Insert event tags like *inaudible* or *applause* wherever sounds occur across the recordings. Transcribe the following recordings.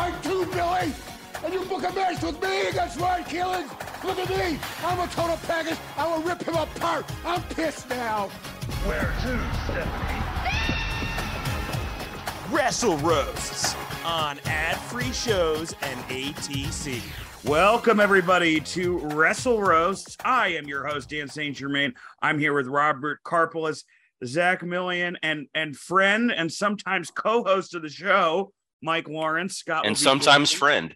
Are too tight too, Billy. And you book a match with me against Ryan Keelan. Look at me. I'm a total package. I will rip him apart. I'm pissed now. Where to, Stephanie? Wrestle Roasts on ad-free shows and ATC. Welcome everybody to Wrestle Roasts. I am your host Dan St. Germain. I'm here with Robert Karpolis, Zach Millian, and and and friend and sometimes co-host of the show, Mike Lawrence. Scott and sometimes friend.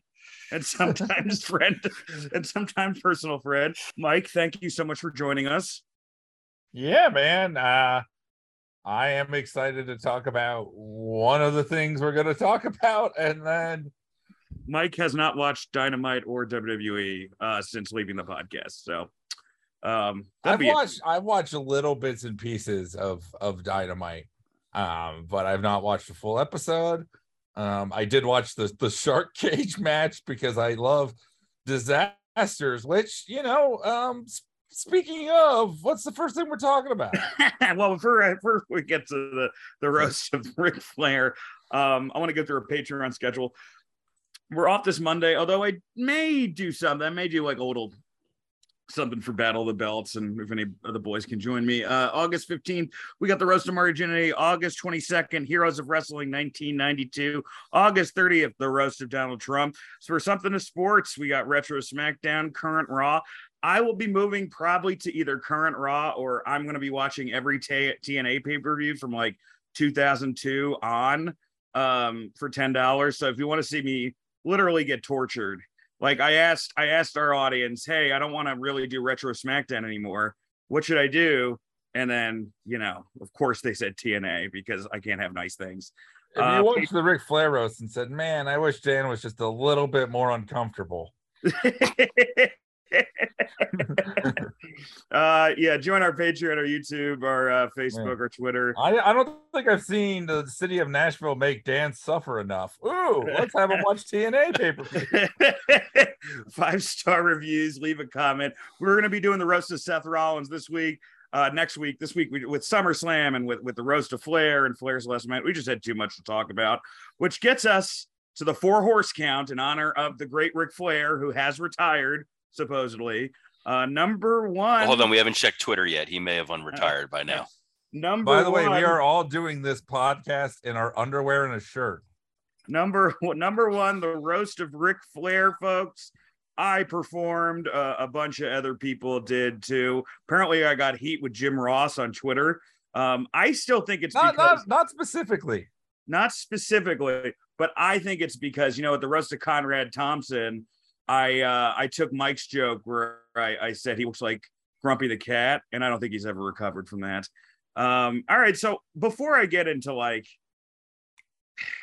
and sometimes *laughs* friend and sometimes personal friend. Mike, thank you so much for joining us. Yeah, man. Uh I am excited to talk about one of the things we're going to talk about and then Mike has not watched Dynamite or WWE uh, since leaving the podcast. So um I've watched I've watched little bits and pieces of of Dynamite. Um but I've not watched a full episode. Um I did watch the the Shark *laughs* Cage match because I love disasters which, you know, um speaking of, what's the first thing we're talking about? *laughs* well, before, before we get to the, the roast of *laughs* Ric Flair, um, I want to go through a Patreon schedule. We're off this Monday, although I may do something. I may do like a little something for Battle of the Belts, and if any of the boys can join me. Uh, August 15th, we got the roast of Jannetty. August 22nd, Heroes of Wrestling 1992. August 30th, the roast of Donald Trump. So for something to sports, we got Retro SmackDown, Current Raw. I will be moving probably to either current Raw or I'm going to be watching every T- TNA pay per view from like 2002 on um, for ten dollars. So if you want to see me literally get tortured, like I asked, I asked our audience, hey, I don't want to really do retro SmackDown anymore. What should I do? And then you know, of course, they said TNA because I can't have nice things. If Uh, you watched the Ric Flair roast and said, "Man, I wish Dan was just a little bit more uncomfortable." *laughs* *laughs* uh yeah join our patreon our youtube our uh facebook our twitter. I, I don't think I've seen the city of Nashville make Dan suffer enough. Ooh, let's have him watch *laughs* TNA pay per view. *laughs* five star reviews leave a comment. We're going to be doing the roast of seth rollins this week uh next week this week we, with SummerSlam and with with the roast of flair and flair's last match we just had too much to talk about which gets us to the four horse count in honor of the great Ric Flair who has retired supposedly uh number one Well, hold on, we haven't checked Twitter yet. He may have unretired by now. number By the way, we are all doing this podcast in our underwear and a shirt. Number *laughs* number one, the roast of Ric Flair, folks. I performed. Uh, a bunch of other people did too. Apparently, I got heat with Jim Ross on Twitter. Um, I still think it's Not because not not specifically. not specifically, but I think it's because you know at the roast of Conrad Thompson, I uh, I took Mike's joke where I, I said he looks like Grumpy the cat, and I don't think he's ever recovered from that. Um, all right, so before I get into like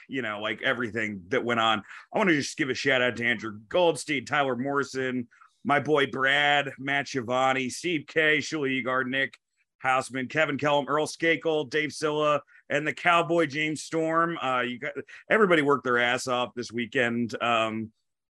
you know, like everything that went on. I want to just give a shout out to Andrew Goldstein, Tyler Morrison, my boy Brad, Matt Giovanni, Steve K, Shuli Egard, Nick Houseman, Kevin Kellum, Earl Skakel, Dave Silla, and the Cowboy James Storm. Uh, you got everybody worked their ass off this weekend. Um,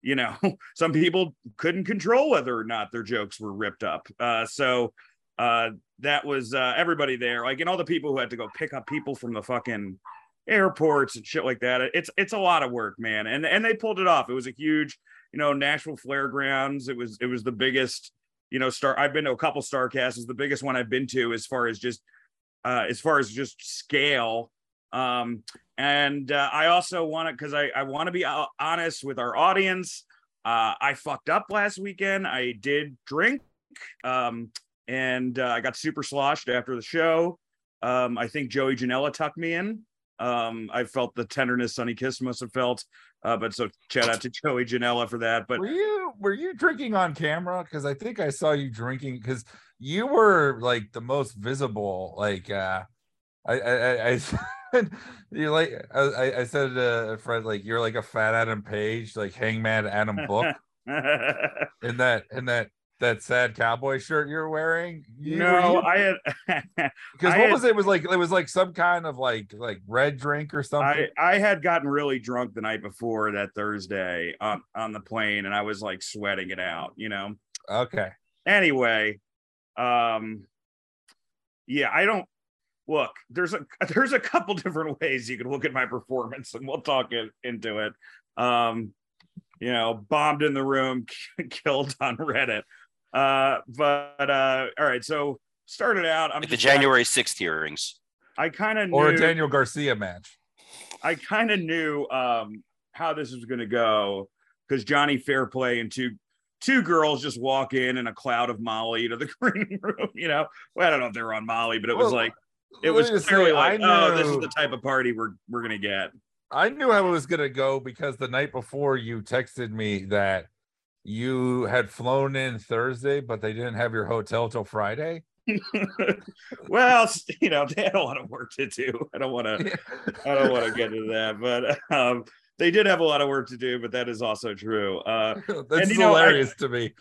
you know, *laughs* some people couldn't control whether or not their jokes were ripped up. Uh, so uh, that was uh, everybody there, like, and all the people who had to go pick up people from the fucking airports and shit like that. It's it's a lot of work, man. And and they pulled it off. It was a huge, you know, Nashville Flair Grounds. It was it was the biggest, you know, star. I've been to a couple Starrcasts. It's the biggest one I've been to as far as just uh as far as just scale. Um and uh, I also want to because I I want to be uh, honest with our audience. Uh, I fucked up last weekend. I did drink, um, and uh, I got super sloshed after the show. Um, I think Joey Janela tucked me in. Um, I felt the tenderness Sonny Kiss must have felt. Uh, but so shout out to Joey Janela for that. But were you were you drinking on camera? Because I think I saw you drinking because you were like the most visible. Like uh I I I, *laughs* you're like I, I said to a friend like you're like a fat Adam Page, like Hangman Adam Book *laughs* in that in that that sad cowboy shirt you're wearing. You, no, you, I had *laughs* because what had- was it? it? was like it was like some kind of like like red drink or something. I, I had gotten really drunk the night before that Thursday on, on the plane and I was like sweating it out, you know. okay. Anyway, um yeah, I don't look, there's a *laughs* there's a couple different ways you can look at my performance and we'll talk it, into it. Um you know, bombed in the room, *laughs* killed on Reddit. Uh but uh all right, so started out I'm Like the just- January 6th hearings. I kind of Or a Daniel Garcia match. I kind of knew um, how this was going to go because Johnny Fairplay and two two girls just walk in in a cloud of Molly to the *laughs* green room. You know, well, I don't know if they were on Molly, but it was Well, like it was clearly say, like, I oh, this is the type of party we're we're gonna get. I knew how it was gonna go because the night before you texted me that you had flown in Thursday, but they didn't have your hotel till Friday. *laughs* well, you know, *laughs* they had a lot of work to do. I don't want to. I don't want to get into that, but um, they did have a lot of work to do. But that is also true. Uh, *laughs* That's you know, I- hilarious to me.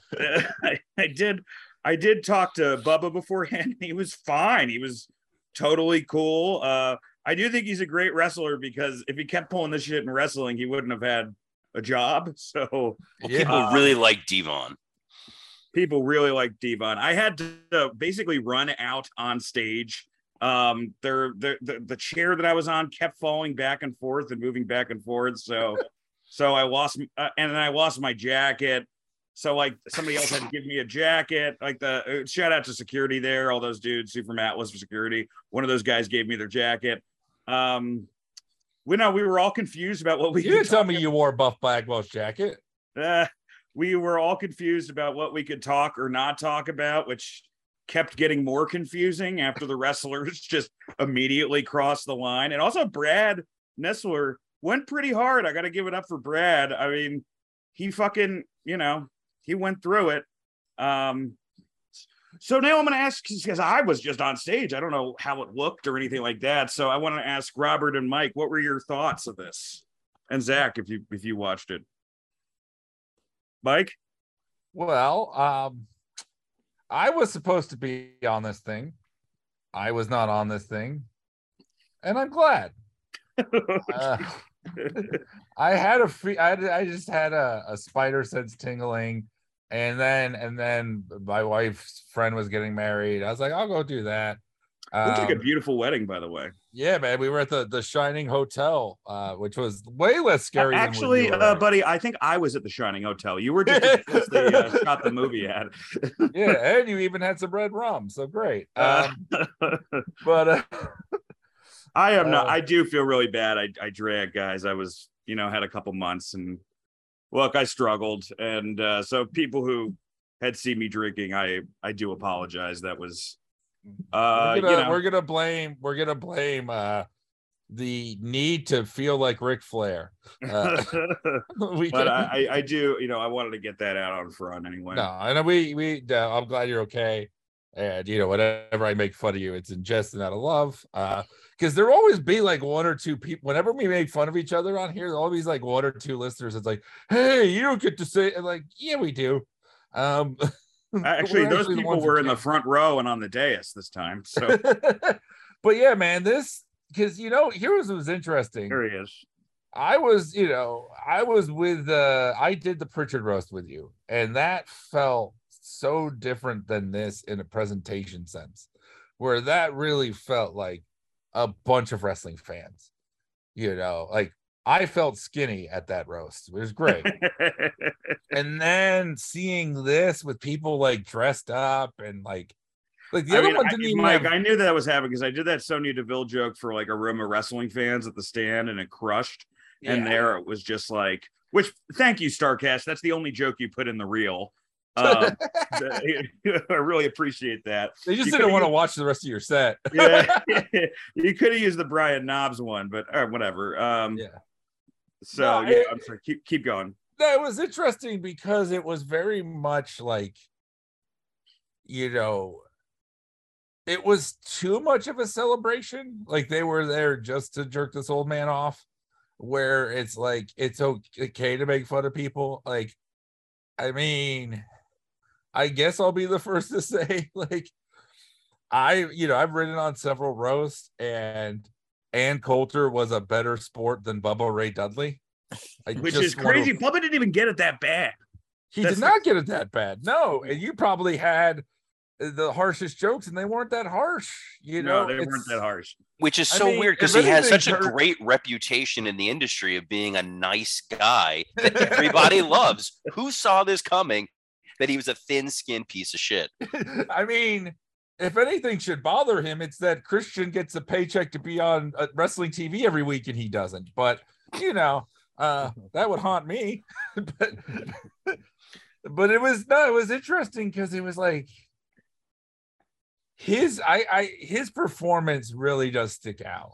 I, I did I did talk to Bubba beforehand. He was fine. He was totally cool. Uh I do think he's a great wrestler because if he kept pulling this shit in wrestling, he wouldn't have had a job. *laughs* So Well, Yeah. people Uh, really like Devon. people really like Devon. I had to basically run out on stage. Um, there, the, the the chair that I was on kept falling back and forth and moving back and forth. So, *laughs* so I lost, uh, and then I lost my jacket. So like somebody else had to give me a jacket. Like the uh, shout out to security there, all those dudes, Super Matt was for security. One of those guys gave me their jacket. Um, we know we were all confused about what we You could didn't tell me you wore Buff Bagwell's jacket. uh, we were all confused about what we could talk or not talk about, which kept getting more confusing after the *laughs* wrestlers just immediately crossed the line. And also, Brad Nessler went pretty hard. I got to give it up for Brad. I mean, he fucking, you know, he went through it. Um, so now I'm going to ask because I was just on stage. I don't know how it looked or anything like that. So I want to ask Robert and Mike, what were your thoughts of this? And Zach, if you if you watched it. Mike? Well, um, I was supposed to be on this thing. I was not on this thing, and I'm glad. *laughs* Uh, *laughs* I had a free. I, I just had a, a spider sense tingling, and then and then my wife's friend was getting married. I was like, I'll go do that. Looked like a Um, beautiful wedding, by the way. yeah, man, we were at the the Shining Hotel, uh, which was way less scary. than when Actually, uh, buddy, I think I was at the Shining Hotel. You were just at *laughs* the uh, shot the movie at. *laughs* yeah, and you even had some red rum, so great. *laughs* Uh, Um, but uh, I am not. uh, I do feel really bad. I I drag guys. I was, you know, had a couple months and look, I struggled, and uh, so people who had seen me drinking, I I do apologize. That was, uh, we're gonna you know, we're gonna blame we're gonna blame uh the need to feel like Ric Flair. Uh, *laughs* we but I, I do, you know, I wanted to get that out on front anyway. no, I know we we uh, I'm glad you're okay. And you know, whenever I make fun of you, it's in jest and out of love. Uh, because there'll always be like one or two people. Whenever we make fun of each other on here, there'll always be like one or two listeners. It's like, hey, you don't get to say. And like, yeah, we do. Um, *laughs* Actually, those the people were in the front row and on the dais this time. So *laughs* but yeah, man, this because you know, here's what was interesting. here he is. I was, you know, I was with uh I did the Pritchard roast with you, and that felt so different than this in a presentation sense, where that really felt like a bunch of wrestling fans. You know, like I felt skinny at that roast. It was great. *laughs* and then seeing this with people like dressed up and like like the I other mean, one didn't even Mike, have I knew that was happening because I did that Sonya Deville joke for like a room of wrestling fans at the stand, and it crushed. And there it was just like, which thank you, Starrcast. That's the only joke you put in the reel. Um, *laughs* *laughs* I really appreciate that. they just you didn't want to watch the rest of your set. *laughs* Yeah, you could have used the Brian Knobbs one, but uh, whatever. Um, Yeah. So No, yeah, it- I'm sorry. Keep keep going. That was interesting because it was very much like, you know, it was too much of a celebration. Like they were there just to jerk this old man off, where it's like it's okay to make fun of people. Like, I mean, I guess I'll be the *laughs* first to say, like, I, you know, I've ridden on several roasts, and Ann Coulter was a better sport than Bubba Ray Dudley. I Which just is wanna- crazy. Bubba didn't even get it that bad. He That's did the- not get it that bad. No, and you probably had the harshest jokes, and they weren't that harsh. You know, no, they weren't that harsh. Which is I so mean, weird because he has such a great reputation in the industry of being a nice guy that everybody *laughs* loves. Who saw this coming? That he was a thin-skinned piece of shit. *laughs* I mean, if anything should bother him, it's that Christian gets a paycheck to be on uh, wrestling TV every week and he doesn't. But you know, uh, *laughs* that would haunt me. *laughs* but but it was no, it was interesting because it was like his I I his performance really does stick out.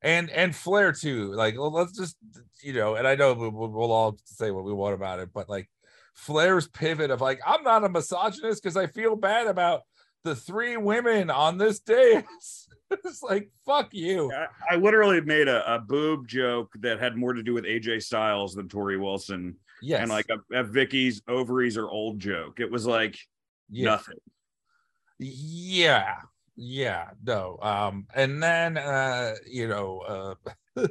And and Flair too. Like well, let's just you know, and I know we'll, we'll all say what we want about it, but like Flair's pivot of like, I'm not a misogynist because I feel bad about the three women on this day. *laughs* it's like, fuck you. I, I literally made a, a boob joke that had more to do with AJ Styles than Torrie Wilson, Yes. and like a, a Vickie's ovaries are old joke. It was like yeah. nothing. Yeah. Yeah. No. Um, and then uh, you know, uh *laughs*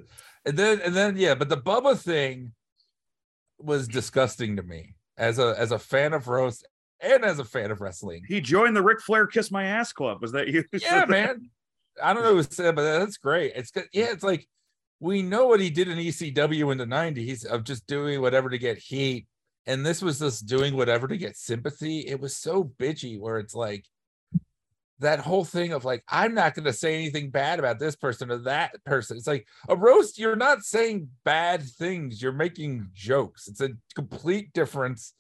and then and then yeah, but the Bubba thing was disgusting to me as a as a fan of roast and as a fan of wrestling. He joined the Ric Flair Kiss My Ass Club. Was that you? *laughs* yeah, that? man. I don't know who said, but that's great. It's good. Yeah, it's like we know what he did in ECW in the 90s of just doing whatever to get heat. And this was just doing whatever to get sympathy. It was so bitchy where it's like that whole thing of like, I'm not going to say anything bad about this person or that person. It's like a roast, you're not saying bad things, you're making jokes. It's a complete difference.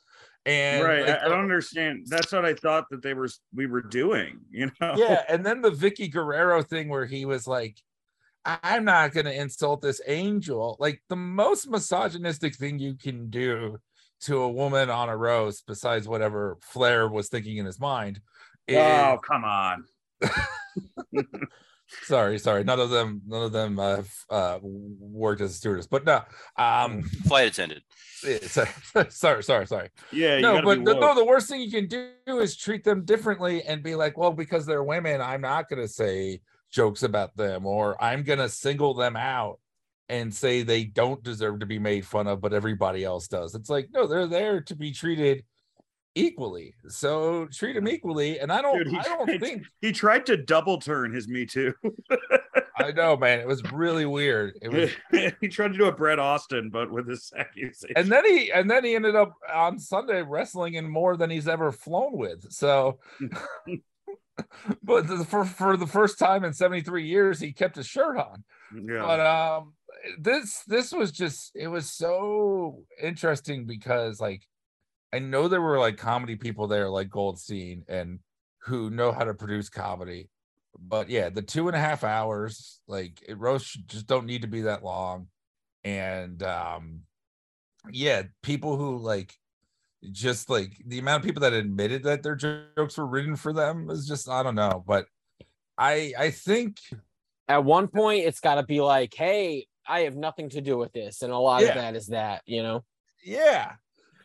And right. like, I, I don't understand. That's what I thought that they were we were doing. *laughs* You know. yeah, and then the Vickie Guerrero thing where he was like, "I'm not going to insult this angel." Like the most misogynistic thing you can do to a woman on a roast, besides whatever Flair was thinking in his mind. Is, Oh come on. *laughs* sorry, sorry, none of them, none of them uh, f- uh, worked as a stewardess, but no, um, Flight attendant. *laughs* sorry, sorry, sorry. Yeah. No, but the, no, the worst thing you can do is treat them differently and be like, well, because they're women, I'm not going to say jokes about them, or I'm going to single them out and say they don't deserve to be made fun of, but everybody else does. It's like, no, they're there to be treated equally. So treat them equally. And I don't, Dude, I don't tried- think, he tried to double turn his Me Too. I know, man. It was really weird. It was *laughs* he tried to do a Brett Austin, but with this accusation. and then he and then he ended up on Sunday wrestling in more than he's ever flown with. So, *laughs* but for for the first time in 73 years, he kept his shirt on. yeah. But um, this this was just it was so interesting because like I know there were like comedy people there like Goldstein and who know how to produce comedy. But yeah, the two and a half hours, like it roast just don't need to be that long. And um yeah, people who like just like the amount of people that admitted that their jokes were written for them is just I don't know. But I I think At one point, it's got to be like, "Hey, I have nothing to do with this," and a lot Yeah. of that is that, you know. yeah.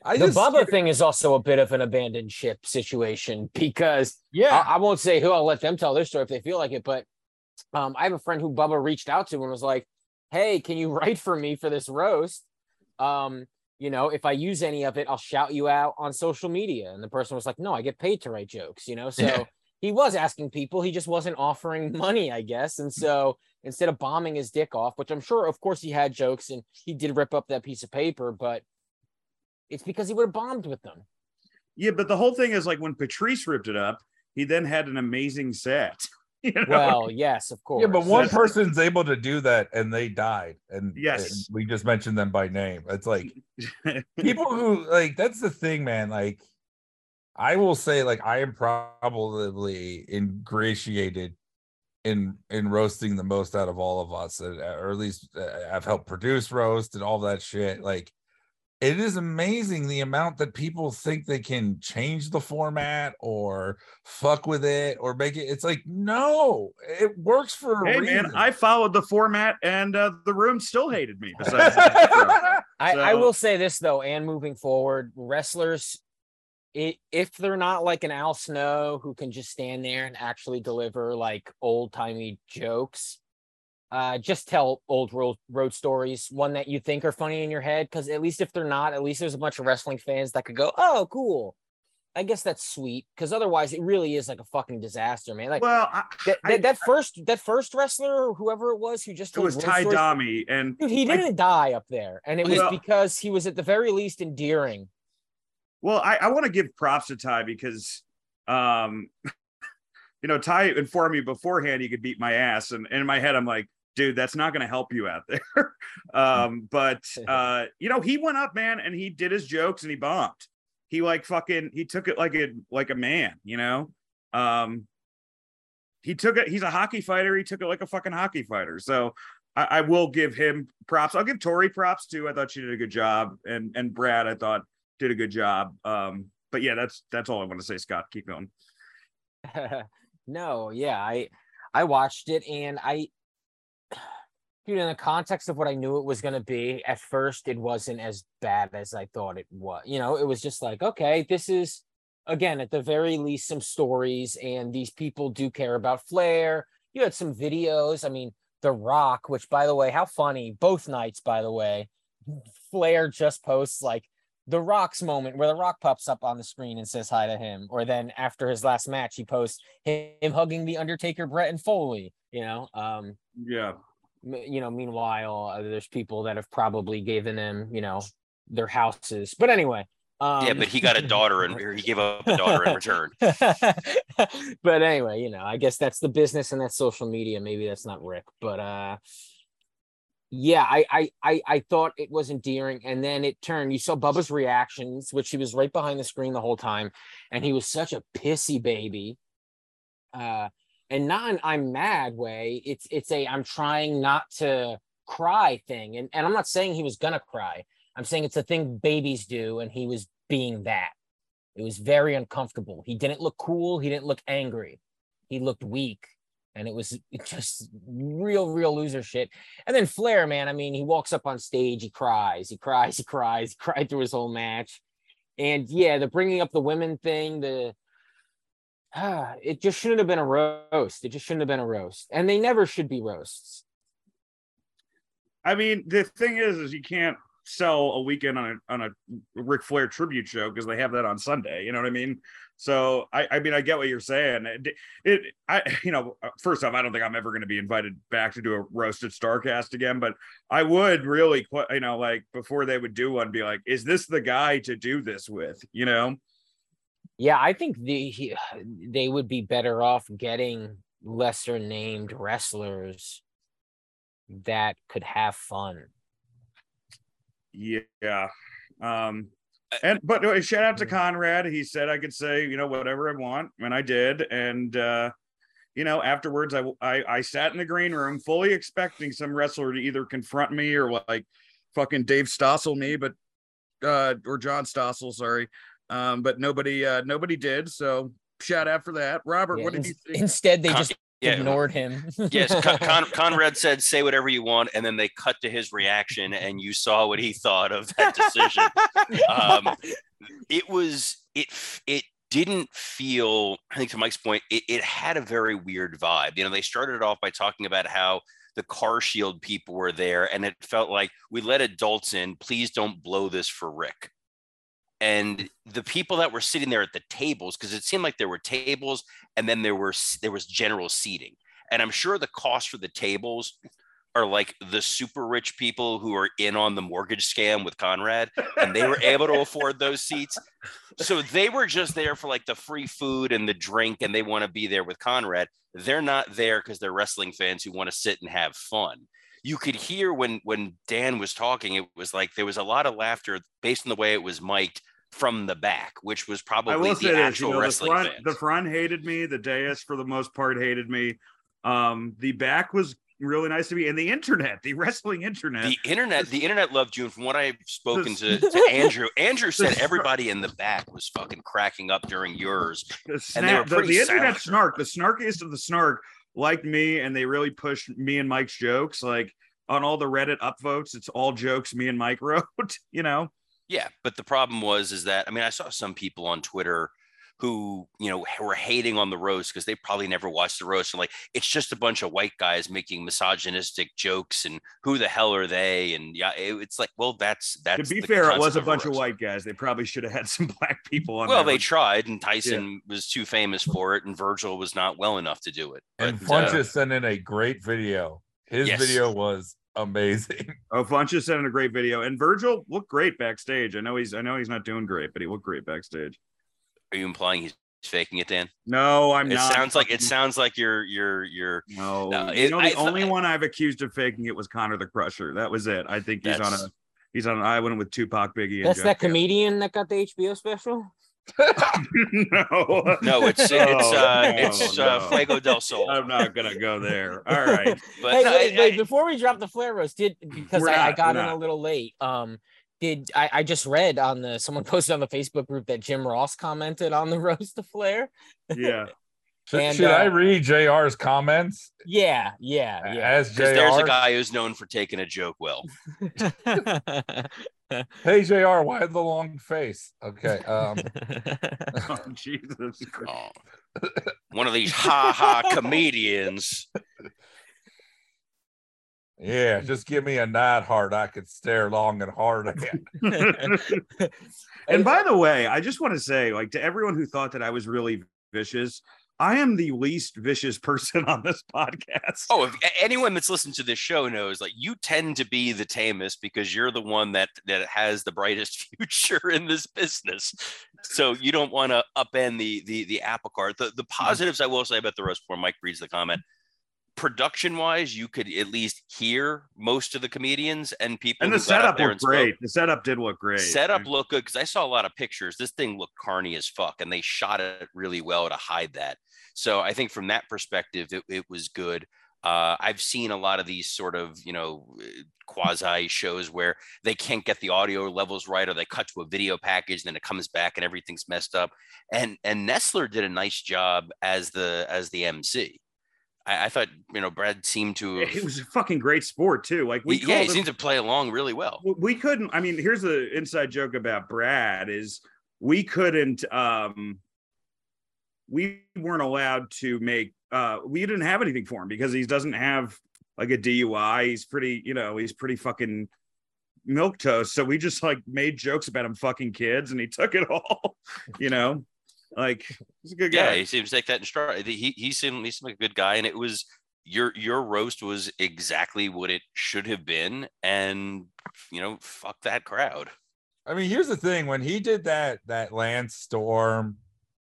I the just Bubba thing is also a bit of an abandoned ship situation because yeah. I, I won't say who. I'll let them tell their story if they feel like it. But um, I have a friend who Bubba reached out to and was like, "Hey, can you write for me for this roast? Um, you know, if I use any of it, I'll shout you out on social media." And the person was like, "No, I get paid to write jokes." You know, so Yeah. he was asking people. He just wasn't offering *laughs* money, I guess. And so instead of bombing his dick off, which I'm sure, of course, he had jokes and he did rip up that piece of paper, but it's because he would have bombed with them. Yeah, but the whole thing is like when Patrice ripped it up, he then had an amazing set. *laughs* You know? Well, yes, of course. Yeah, but one That's- person's able to do that and they died. And Yes. and we just mentioned them by name. It's like *laughs* people who like that's the thing, man. Like I will say, like, I am probably ingratiated in in roasting the most out of all of us, or at least uh, I've helped produce roast and all that shit. Like it is amazing the amount that people think they can change the format or fuck with it or make it. It's like, no, it works for a Hey reason. man, I followed the format and uh, the room still hated me. *laughs* Besides that. *laughs* I, I So- will say this though, and moving forward, wrestlers, i if they're not like an Al Snow who can just stand there and actually deliver like old timey jokes, uh, just tell old road, road stories, one that you think are funny in your head. Because at least if they're not, at least there's a bunch of wrestling fans that could go, "Oh, cool." I guess that's sweet. Because otherwise, it really is like a fucking disaster, man. Like well, I, that, I- that, that first that first wrestler, or whoever it was, who just it was Tie stories- Domi, and Dude, he didn't die up there, and it was Well- because he was at the very least endearing. Well, I, I want to give props to Tie because, um, *laughs* you know, Tie informed me beforehand he could beat my ass, and, and in my head I'm like, dude, that's not going to help you out there. *laughs* um, but *laughs* uh, you know, he went up, man, and he did his jokes and he bombed. He like fucking he took it like a like a man, you know. Um, he took it. He's a hockey fighter. He took it like a fucking hockey fighter. So. I, I will give him props. I'll give Torrie props too. I thought she did a good job, and and Brad, I thought did a good job. Um, but yeah, that's that's all I want to say, Scott. Keep going. *laughs* no, yeah, I I watched it and I dude, in the context of what I knew it was gonna be, at first it wasn't as bad as I thought it was. You know, it was just like, okay, this is again at the very least some stories, and these people do care about Flair. You had some videos. I mean, The Rock, which by the way, how funny, both nights, by the way, Flair just posts like the Rock's moment where the Rock pops up on the screen and says hi to him, or then after his last match, he posts him hugging the Undertaker, Bret, and Foley. You know, um, Yeah, you know. Meanwhile, uh, there's people that have probably given him, you know, their houses. But anyway, um, yeah, but he got a daughter and he gave up a daughter in return. *laughs* but anyway, you know, I guess that's the business and that's social media. Maybe that's not Rick, but uh yeah, I I I, I thought it was endearing, and then it turned. You saw Bubba's reactions, which he was right behind the screen the whole time, and he was such a pissy baby. Uh and not an I'm mad way. It's it's a I'm trying not to cry thing. And and I'm not saying he was gonna cry. I'm saying it's a thing babies do, and he was being that. It was very uncomfortable. He didn't look cool. He didn't look angry. He looked weak. And it was *laughs* just real, real loser shit. And then Flair, man, I mean, he walks up on stage, he cries, he cries, he cries, he *laughs* cried through his whole match. And yeah, the bringing up the women thing, the ah, it just shouldn't have been a roast. It just shouldn't have been a roast. And they never should be roasts. I mean, the thing is, is you can't sell a weekend on a on a Ric Flair tribute show because they have that on Sunday. You know what I mean? So I, I mean, I get what you're saying. It, it, I, *laughs* you know, first off, I don't think I'm ever going to be invited back to do a roasted Starrcast again, but I would really, you know, like before they would do one, be like, is this the guy to do this with? You know? Yeah, I think the he, *sighs* they would be better off getting lesser named wrestlers that could have fun. Yeah. Um, and but uh, shout out to Mm. Conrad. He said I could say you know whatever I want, and I did. And uh, you know afterwards, I, I I sat in the green room fully expecting some wrestler to either confront me or like fucking Dave Stossel me, but uh, or John Stossel, sorry. Um, but nobody uh, nobody did. So shout out for that, Robert. Yeah, what did ins- you think? Instead, they Con- just Yeah. ignored him. *laughs* Yes, Con- *laughs* Con- Conrad said, "Say whatever you want," and then they cut to his reaction, and you saw what he thought of that decision. *laughs* um, it was it it didn't feel. I think to Mike's point, it, it had a very weird vibe. You know, they started it off by talking about how the car shield people were there, and it felt like we let adults in. Please don't blow this for Rick. And the people that were sitting there at the tables, because it seemed like there were tables, and then there were there was general seating and I'm sure the cost for the tables are like the super rich people who are in on the mortgage scam with Conrad and they were able to afford those seats. So they were just there for like the free food and the drink and they want to be there with Conrad. They're not there because they're wrestling fans who want to sit and have fun. You could hear when when Dan was talking, it was like there was a lot of laughter based on the way it was mic'd from the back, which was probably the actual you know, the wrestling front, fans. the front hated me. The dais, for the most part, hated me. Um, the back was really nice to me. And the internet, the wrestling internet. The internet, the internet loved you. And from what I've spoken to, *laughs* to Andrew, Andrew said everybody in the back was fucking cracking up during yours. the, and they were snap, the, the internet snark, the snarkiest of the snark, liked me, and they really pushed me and Mike's jokes. Like on all the Reddit upvotes, it's all jokes me and Mike *laughs* wrote. You know, Yeah, but the problem was is that I mean I saw some people on Twitter who you know were hating on the roast because they probably never watched the roast and like it's just a bunch of white guys making misogynistic jokes and who the hell are they and yeah it- it's like well that's that's to be fair, it was concept a bunch of roast. white guys. They probably should have had some *laughs* black people on. Well, there. they tried, and Tyson was too famous for it, and Virgil was not well enough to do it. And But, uh, sent in a great video. His Yes. video was amazing. *laughs* Oh, Funches sent in a great video, and Virgil looked great backstage. I know he's, I know he's not doing great, but he looked great backstage. Are you implying he's faking it, Dan? No, I'm It not. sounds like it sounds like you're you're you're. No, No, you know the thought- only one I've accused of faking it was Connor the Crusher. That was it. I think he's on a he's on an island with Tupac, Biggie, and That's that Jeff. comedian that got the HBO special. *laughs* no, No, it's it's Oh, uh, no, it's uh, no. Fuego del Sol. I'm not gonna go there. All right. *laughs* But hey, no, wait, I- wait, I- before we drop the Flair roast, did because We're I, I got we're in a little late. Um, did I, I just read on the someone *laughs* posted on the Facebook group that Jim Ross commented on the *laughs* roast of Flair? Yeah. Should, And, should I uh, read JR's comments Yeah, yeah, yeah. as JR? There's a guy who's known for taking a joke well. *laughs* Hey JR, why the long face? Okay. Um Oh, Jesus Christ. Oh. One of these ha ha comedians. Yeah, just give me a night heart I could stare long and hard at. *laughs* *laughs* and by the way, I just want to say, like, to everyone who thought that I was really vicious, I am the least vicious person *laughs* on this podcast. Oh, if anyone that's listened to this show knows, like you tend to be the tamest because you're the one that that has the brightest future in this business. So you don't want to upend the the the apple cart. The the mm-hmm. positives I will say about the roast before Mike reads the comment. Production wise, you could at least hear most of the comedians and people. and the who got up setup looked great. The setup did look great. Setup looked good because I saw a lot of pictures. This thing looked carny as fuck, and they shot it really well to hide that. So I think from that perspective, it, it was good. Uh, I've seen a lot of these sort of you know quasi shows where they can't get the audio levels right, or they cut to a video package, and then it comes back and everything's messed up. And and Nessler did a nice job as the as the MC. I, I thought you know Brad seemed to. It was a fucking great sport too. Like we yeah, he him- seemed to play along really well. we couldn't i mean here's the inside joke about brad is we couldn't um we weren't allowed to make uh we didn't have anything for him because he doesn't have like a dui he's pretty you know he's pretty fucking milk toast so we just like made jokes about him fucking kids and he took it all *laughs* you know like *laughs* he's a good guy. Yeah, guy he seems like that in stride. He he seemed he seemed like a good guy, and it was your your roast was exactly what it should have been, and you know, fuck that crowd. I mean, here's the thing: when he did that, that Lance Storm,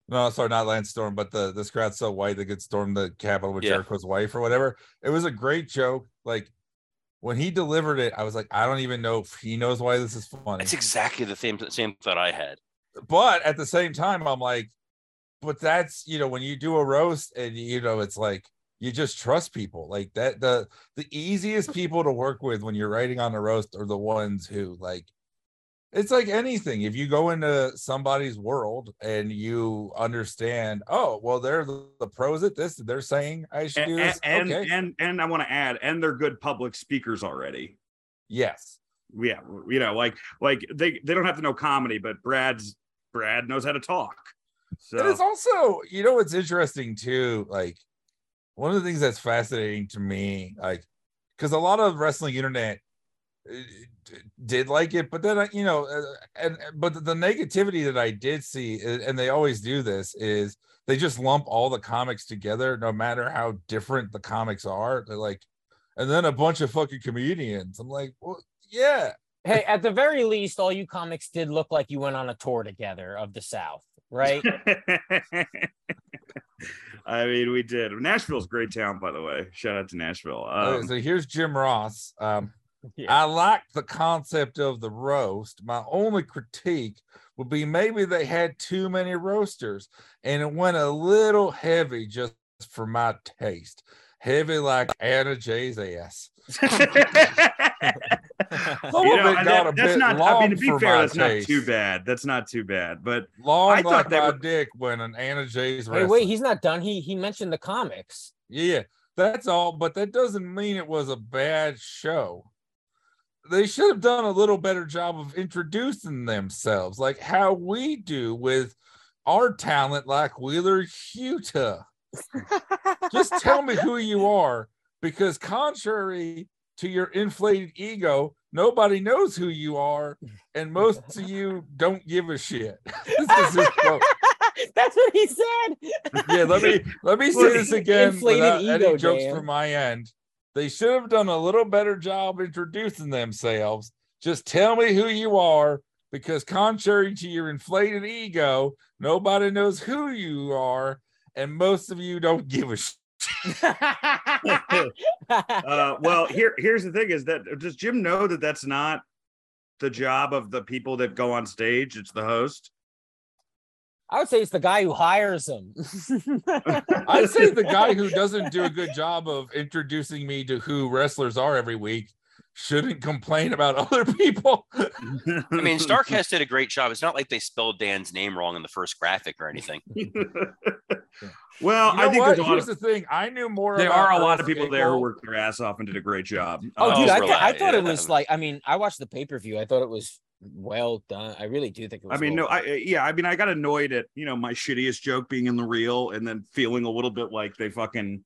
no, sorry, not Lance Storm, but the this crowd so white they could storm the Capitol with Yeah. Jericho's wife or whatever. It was a great joke. Like when he delivered it, I was like, I don't even know if he knows why this is funny. That's exactly the same same thought I had. But at the same time, I'm like, but that's you know, when you do a roast and you know, it's like you just trust people like that. The the easiest *laughs* people to work with when you're writing on a roast are the ones who like it's like anything. If you go into somebody's world and you understand, oh, well, they're the, the pros at this, they're saying I should do this. and, okay. and and i want to add and they're good public speakers already yes. yeah you know like like they they don't have to know comedy but brad's brad knows how to talk so it's also, you know, what's interesting too. Like, one of the things that's fascinating to me, like, because a lot of wrestling internet uh, did like it, but then, I- you know, uh, and but the negativity that I did see, uh, and they always do this, is they just lump all the comics together, no matter how different the comics are. They're like, and then a bunch of fucking comedians. I'm like, well, yeah, Hey, at the very least, all you comics did look like you went on a tour together of the South, right? *laughs* I mean, we did. Nashville's a great town, by the way. Shout out to Nashville. Okay, Um, so here's Jim Ross. Um, Yeah. I like the concept of the roast. My only critique would be maybe they had too many roasters and it went a little heavy just for my taste. heavy like Anna Jay's ass. Some *laughs* You of know, it that- a that's bit not. long I mean, to be for fair, my that's taste. not too bad. That's not too bad. But Long I thought like they my were- dick when an Anna Jay's Hey, wrestling. wait, he's not done. He he mentioned the comics. Yeah, that's all. But that doesn't mean it was a bad show. They should have done a little better job of introducing themselves, like how we do with our talent, like Wheeler Yuta. *laughs* Just tell me who you are, because contrary to your inflated ego, nobody knows who you are, and most of *laughs* you don't give a shit. *laughs* this is. *laughs* That's what he said. Yeah, let me let me say this again inflated without ego, any jokes Dan. from my end. They should have done a little better job introducing themselves. Just tell me who you are, because contrary to your inflated ego, nobody knows who you are, and most of you don't give a shit. Uh, well, here here's the thing: is that does Jim know that that's not the job of the people that go on stage? It's the host. I would say it's the guy who hires him. I'd say the guy who doesn't do a good job of introducing me to who wrestlers are every week shouldn't complain about other people. I mean, *laughs* Starrcast did a great job. It's not like they spelled Dan's name wrong in the first graphic or anything. *laughs* well, You know I think what? there's a lot Here's of the thing. I knew more. there about are a lot of girls people there who skateboard- worked their ass off and did a great job. oh, Uh, dude, I, Oh, th- I relax. thought it was like. I mean, I watched the pay per view. I thought it was well done. I really do think it was I was. mean, no, well I yeah, I mean, I got annoyed at you know my shittiest joke being in the reel, and then feeling a little bit like they fucking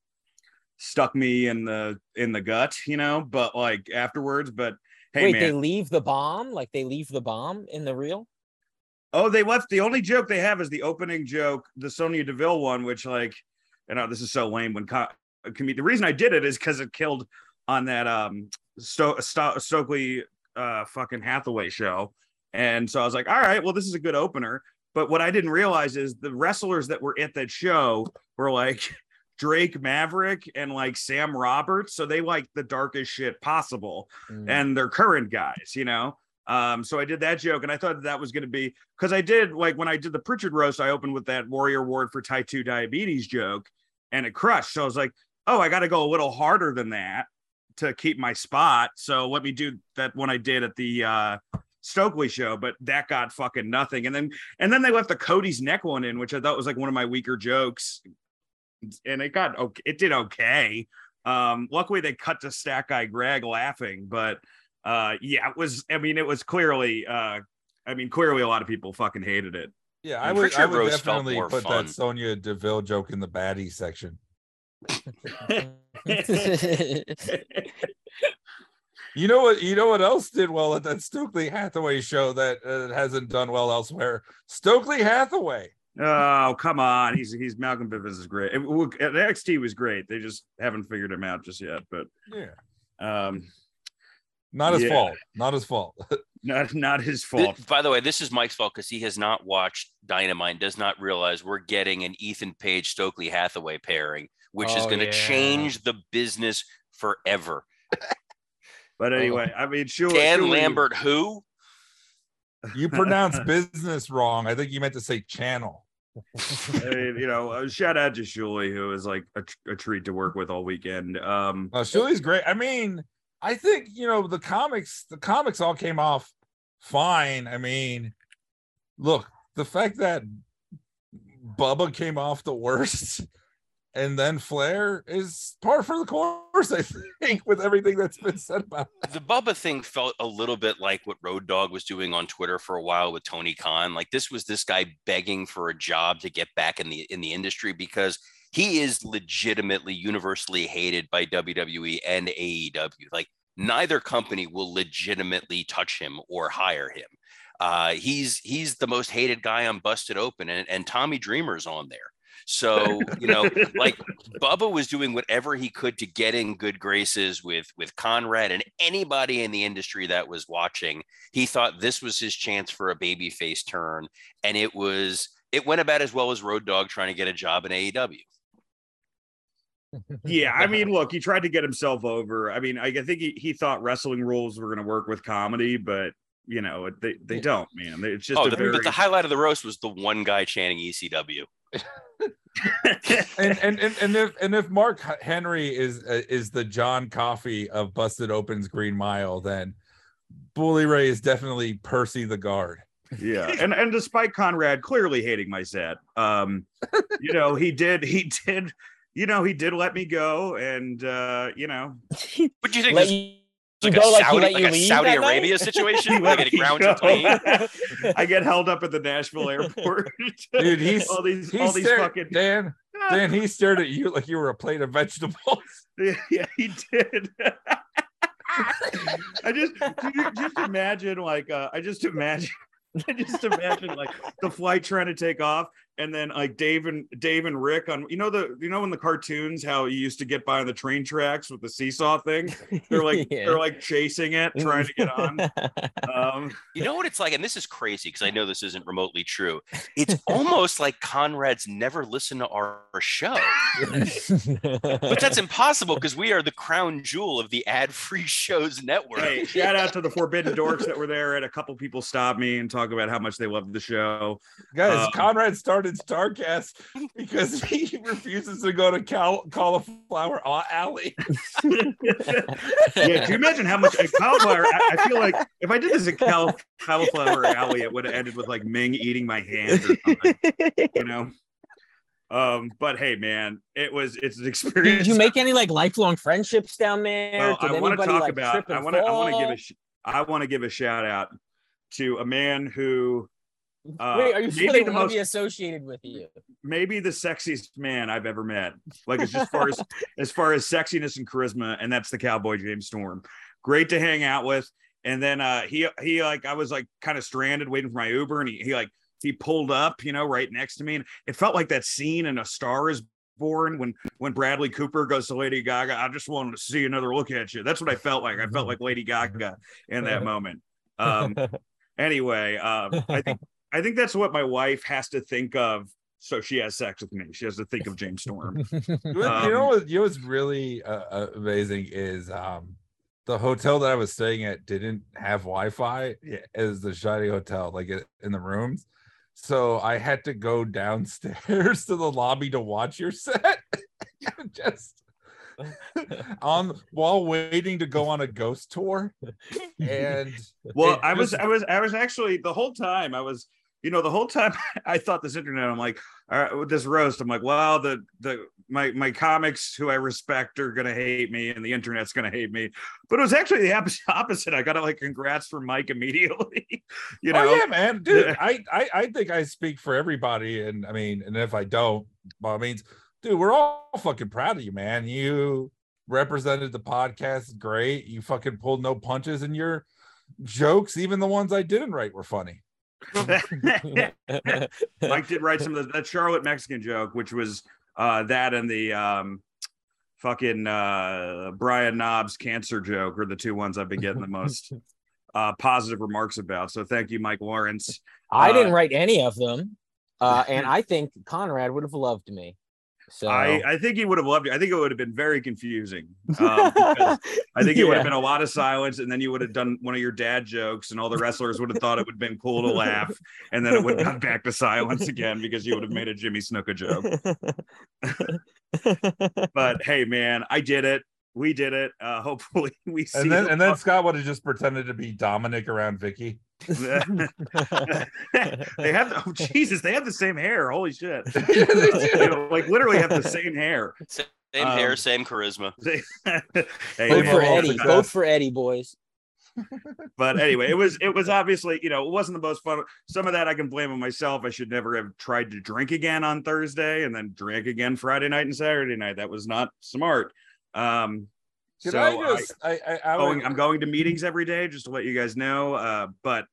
stuck me in the in the gut, you know. But like afterwards, but hey, Wait, man, they leave the bomb? Like they leave the bomb in the reel? Oh, they left. The only joke they have is the opening joke, the Sonya Deville one, which like, you know, this is so lame. When com- the reason I did it is because it killed on that um Sto- Sto- Stokely uh fucking Hathaway show, and so I was like, all right, well, this is a good opener. But what I didn't realize is the wrestlers that were at that show were like Drake Maverick and like Sam Roberts, so they like the darkest shit possible Mm. and they're current guys, you know. Um, so I did that joke, and I thought that, that was going to be because I did like when I did the Pritchard roast, I opened with that Warrior Ward for type two diabetes joke, and it crushed. So I was like, oh, I got to go a little harder than that to keep my spot. So let me do that one I did at the uh Stokely show, but that got fucking nothing. And then and then they left the Cody's neck one in, which I thought was like one of my weaker jokes, and it got okay. It did okay. Um, luckily they cut to Stack Guy Greg laughing, but uh yeah it was i mean it was clearly uh i mean clearly a lot of people fucking hated it Yeah, I And would, I would roast definitely put fun. that Sonya Deville joke in the baddie section. *laughs* You know what? You know what else did well at that Stokely Hathaway show that uh, hasn't done well elsewhere? Stokely Hathaway. Oh come on he's he's malcolm bivens is great It- look, nxt was great they just haven't figured him out just yet but Yeah, um not his Yeah. fault. Not his fault. *laughs* not not his Th- fault by the way, this is Mike's fault because he has not watched Dynamite and does not realize we're getting an Ethan Page Stokely Hathaway pairing, which is Oh, going to yeah. change the business forever. *laughs* but anyway i mean sure Dan surely- Lambert, who? you pronounced *laughs* business wrong. I think you meant to say channel. You know uh, shout out to Shuley, who is like a, tr- a treat to work with all weekend um Uh, Shirley's great. I mean, I think you know the comics. The comics all came off fine. I mean, look, the fact that Bubba came off the worst, and then Flair is par for the course. I think with everything that's been said about. it. *laughs* The Bubba thing felt a little bit like what Road Dog was doing on Twitter for a while with Tony Khan. Like this was this guy begging for a job to get back in the in the industry because he is legitimately universally hated by WWE and AEW. Like neither company will legitimately touch him or hire him. Uh, he's he's the most hated guy on Busted Open, and, and Tommy Dreamer's on there. So you know, *laughs* like Bubba was doing whatever he could to get in good graces with with Conrad and anybody in the industry that was watching. He thought this was his chance for a babyface turn, and it was it went about as well as Road Dog trying to get a job in AEW. yeah i mean *laughs* look he tried to get himself over i mean i, I think he, he thought wrestling rules were going to work with comedy but you know they, they don't man it's just Oh, a the, very but the highlight of the roast was the one guy chanting ECW. and, and and and if and if Mark Henry is uh, is the John Coffey of Busted Opens Green Mile, then Bully Ray is definitely Percy the guard. yeah and and despite conrad clearly hating my set um you know he did he did you know he did let me go and uh you know What do you think? Let like you a go like he Saudi, let like you a leave Saudi that night? Arabia situation? *laughs* He Where let they get me ground go. to clean? *laughs* i get held up at the nashville airport *laughs* Dude, he's all these he all these stared, fucking Dan. Dan, he stared at you like you were a plate of vegetables. yeah he did i just just imagine like uh i just imagine I just imagine like the flight trying to take off, and then like Dave and Dave and Rick on you know the you know in the cartoons how you used to get by on the train tracks with the seesaw thing. They're like *laughs* Yeah. they're like chasing it, trying to get on. *laughs* Um, You know what it's like, and this is crazy because I know this isn't remotely true. *laughs* It's almost like Conrad's never listened to our, our show, but that's impossible because we are the crown jewel of the ad-free shows network. hey, shout out to the Forbidden Dorks that were there, and a couple people stopped me and talk about how much they loved the show. Guys, Um, Conrad started It's Starrcast because *laughs* he refuses to go to Cal- Cauliflower Alley. yeah, do you imagine how much a cauliflower? I, I feel like if I did this at Cal, cauliflower alley, it would have ended with like Ming eating my hand or something, you know. Um, but hey, man, it was it's an experience. Did you make any like lifelong friendships down there? Well, I want to talk like, about. trip I want to. I want to give fall? a. sh- I want to give a shout out to a man who. Uh, Wait, are you sure maybe they the want most to be associated with you? maybe the sexiest man I've ever met. Like as far as *laughs* as far as sexiness and charisma, and that's the cowboy James Storm. Great to hang out with. And then uh he he like I was like kind of stranded waiting for my Uber, and he he like he pulled up, you know, right next to me. And it felt like that scene in A Star is Born when when Bradley Cooper goes to Lady Gaga. I just wanted to see another look at you. That's what I felt like. I felt like Lady Gaga in that *laughs* moment. Um anyway, um I think *laughs* I think that's what my wife has to think of. So she has sex with me. She has to think of James Storm. *laughs* You know- you Um, know what? You know what's really uh, uh, amazing is um, the hotel that I was staying at didn't have Wi-Fi as the Shiny Hotel, like in the rooms. So I had to go downstairs *laughs* to the lobby to watch your set. *laughs* Just on while waiting to go on a ghost tour. And Well, I was, I was, I was actually the whole time I was, you know, the whole time *laughs* I thought this internet. I'm like, all right, with this roast, I'm like, well, the the my my comics who I respect are gonna hate me, and the internet's gonna hate me. But it was actually the *laughs* opposite. I got to like congrats for Mike immediately. *laughs* you oh, know, oh yeah, man, dude. I, I I think I speak for everybody, and I mean, and if I don't, by all means, dude, we're all fucking proud of you, man. You represented the podcast great. You fucking pulled no punches, and your jokes, even the ones I didn't write, were funny. *laughs* Mike did write some of the, that Charlotte Mexican joke, which was uh, that and the um, fucking uh, Brian Knobbs cancer joke are the two ones I've been getting the most *laughs* uh, positive remarks about. So thank you, Mike Lawrence. I didn't Uh, write any of them, uh, *laughs* and I think Conrad would have loved me. So I, I think he would have loved it. I think it would have been very confusing. *laughs* Um, I think it would have been a lot of silence, and then you would have done one of your dad jokes, and all the wrestlers would have thought it would have been cool to laugh, and then it would have gone back to silence again because you would have made a Jimmy Snuka joke. *laughs* *laughs* But hey, man, I did it. We did it. Uh, *laughs* hopefully, we see. And then and then Scott would have just pretended to be Dominik around Vickie. *laughs* *laughs* they have oh Jesus, they have the same hair. Holy shit. Yeah, they They, do. like literally have the same hair. Same hair, Um, same charisma. They- hey, Vote for Eddie. the Vote for Eddie, boys. but anyway, it was it was obviously, you know, it wasn't the most fun. Some of that I can blame on myself. I should never have tried to drink again on Thursday and then drink again Friday night and Saturday night. That was not smart. Um Can so I I- just I, I, I going, would- I'm going to meetings every day just to let you guys know. Uh, but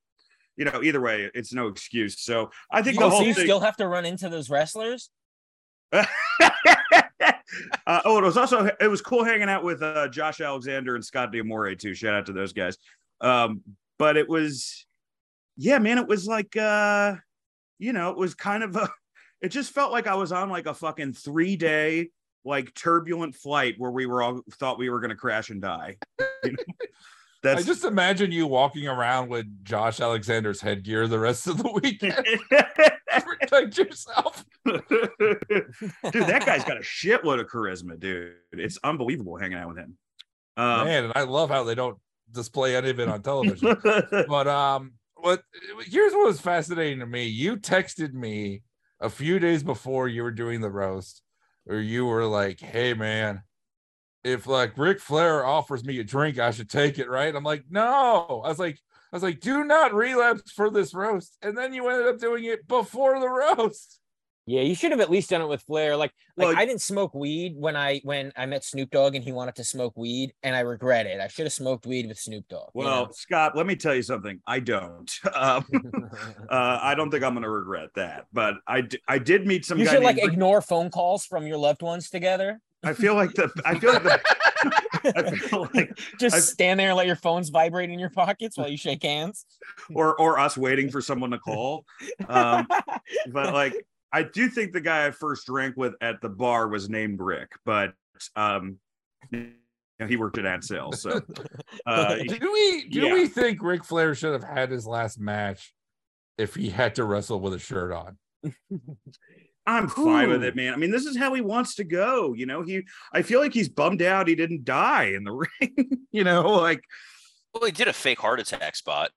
you know, either way, it's no excuse. So I think the Oh, whole so you thing. still have to run into those wrestlers? *laughs* uh, oh, it was also it was cool hanging out with uh, Josh Alexander and Scott D'Amore too. Shout out to those guys. Um, but it was, yeah, man, it was like, uh, you know, it was kind of a. *laughs* It just felt like I was on like a fucking three day like turbulent flight where we were all thought we were going to crash and die. *laughs* You know? I just imagine you walking around with Josh Alexander's headgear the rest of the weekend *laughs* *laughs* protect yourself. dude, that guy's got a shitload of charisma, dude. It's unbelievable hanging out with him. Um, Man, and I love how they don't display any of it on television. but um, what here's what was fascinating to me. You texted me a few days before you were doing the roast, or you were like, "Hey, man." If like Ric Flair offers me a drink, I should take it, right? I'm like, no. I was like, I was like, do not relapse for this roast. And then you ended up doing it before the roast. Yeah, you should have at least done it with Flair. Like, like Well, I didn't smoke weed when I when I met Snoop Dogg and he wanted to smoke weed, and I regret it. I should have smoked weed with Snoop Dogg. you well, know? Scott, let me tell you something. I don't. *laughs* Um, *laughs* uh, I don't think I'm going to regret that. But I, d- I did meet some you should like named ignore phone calls from your loved ones together. I feel like the. I feel like the. *laughs* I feel like, Just I- stand there and let your phones vibrate in your pockets while you shake hands. or or us waiting for someone to call. Um, but like I do think the guy I first drank with at the bar was named Rick, but um he worked at sales. so *laughs* uh do we do yeah. we think Ric Flair should have had his last match if he had to wrestle with a shirt on? I'm fine with it, man. I mean, this is how he wants to go. You know, he I feel like he's bummed out he didn't die in the *laughs* ring. you know, like Well, he did a fake heart attack spot.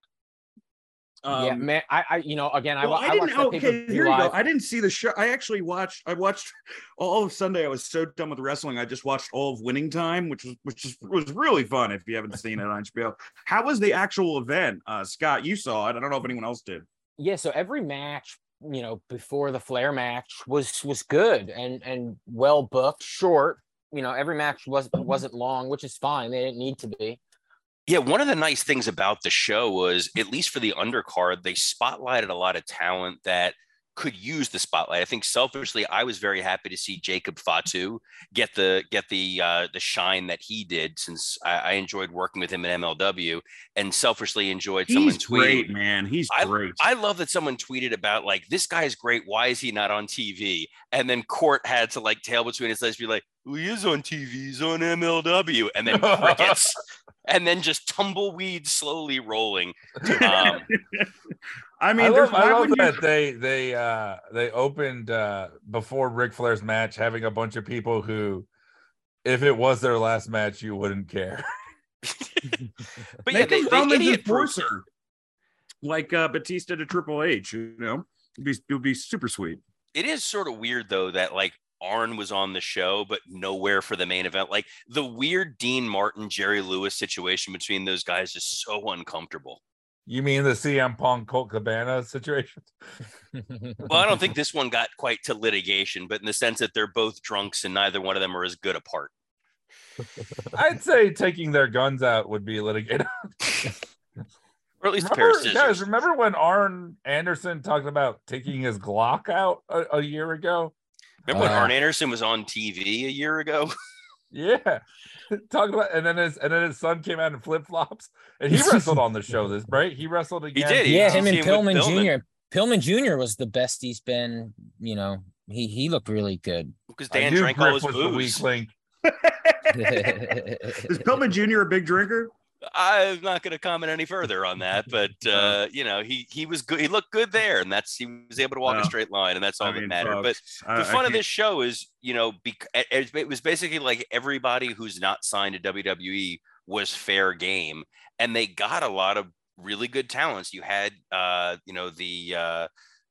Um, yeah, man. I, I, you know, again, I, well, wa- I, I, didn't. watched Okay, here you go. I didn't see the show. I actually watched. I watched *laughs* all of Sunday. I was so done with wrestling. I just watched all of Winning Time, which was which is, was really fun. If you haven't seen it on HBO, how was the actual event? Uh, Scott, you saw it. I don't know if anyone else did. yeah so every match you know before the Flair match was was good and and well booked short you know every match was wasn't long which is fine they didn't need to be Yeah, one of the nice things about the show was, at least for the undercard, they spotlighted a lot of talent that could use the spotlight. I think selfishly, I was very happy to see Jacob Fatu get the get the uh, the shine that he did, since I, I enjoyed working with him in MLW, and selfishly enjoyed someone He's tweeting. great, man. He's I- great. I love that someone tweeted about like this guy's great. Why is he not on TV? And then Court had to like tail between his legs, be like, well, "He is on TV. He's on MLW." And then crickets, *laughs* and then just tumbleweed slowly rolling. Um, *laughs* I mean, I there's love, I love wouldn't you- that they they uh they opened uh before Ric Flair's match having a bunch of people who if it was their last match you wouldn't care. *laughs* but yeah, they, him they Roman's idiot proof like uh, Batista to Triple H. You know, it'd be, it would be super sweet. it is sort of weird though that like Arn was on the show, but nowhere for the main event. Like the weird Dean Martin, Jerry Lewis situation between those guys is so uncomfortable. You mean the CM Punk Colt Cabana situation? *laughs* Well, I don't think this one got quite to litigation, but in the sense that they're both drunks and neither one of them are as good apart. I'd say taking their guns out would be litigated. *laughs* Or at least a pair of Remember, scissors. guys, remember when Arn Anderson talked about taking his Glock out a, a year ago? Remember when Uh, Arn Anderson was on TV a year ago? *laughs* Yeah. *laughs* Talking about and then his and then his son came out in flip flops and he *laughs* wrestled on the show this right? He wrestled again. did, he- yeah you him and pillman Pillman. jr pillman jr was the best he's been you know he he looked really good Because Dan knew drank all Griff his was the weak booze. link. *laughs* Is Pillman Jr. a big drinker? I'm not going to comment any further on that, *laughs* but uh, you know, he he was good. He looked good there, and that's he was able to walk a straight line, and that's all I that mean, mattered. But I- the fun of this show is, you know, bec- it was basically like everybody who's not signed to WWE was fair game, and they got a lot of really good talents. You had, uh, you know, the uh,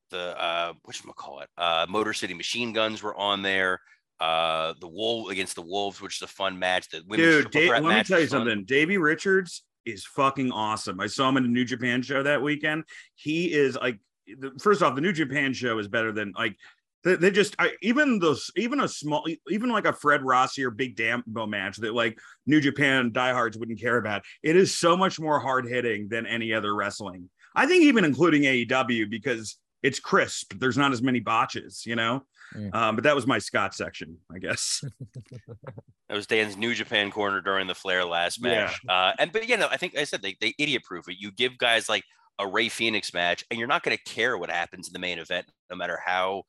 the uh, what call it, uh, Motor City Machine Guns were on there. Uh, the Wolf against the Wolves, which is a fun match. The women's Dude, Dave, let me tell you something. Davey Richards is fucking awesome. I saw him in the New Japan show that weekend. He is like, the, first off, the New Japan show is better than like they, they just I, even those even a small even like a Fred Rosser or Big Damo match that like New Japan diehards wouldn't care about. It is so much more hard hitting than any other wrestling. I think even including AEW because it's crisp. There's not as many botches, you know. Mm. Um, but that was my Scott section, I guess. *laughs* That was Dan's New Japan corner during the Flair last match. Uh, and but you know, I think I said they, they idiot proof it. You give guys like a Rey Fenix match, and you're not going to care what happens in the main event, no matter how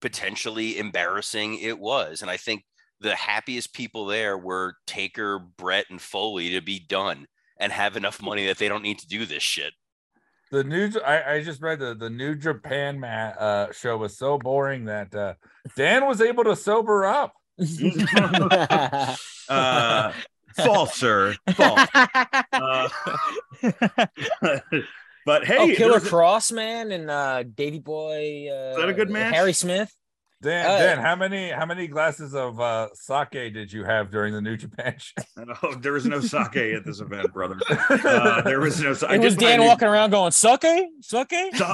potentially embarrassing it was. And I think the happiest people there were Taker, Bret, and Foley to be done and have enough money that they don't need to do this shit. The new I, I just read the the new Japan ma- uh, show was so boring that uh, Dan was able to sober up. *laughs* uh, false, sir. False. Uh, *laughs* but hey, oh, Killer was- Kross, man, and uh, Davey Boy. Uh, that a good match? Harry Smith. Dan, Uh, Dan, how many how many glasses of uh, sake did you have during the New Japan show? *laughs* oh, there was no sake at this event, brother. *laughs* Uh, there was no. I It was did buy Dan new- walking around going, sake, suck." sake. *laughs* the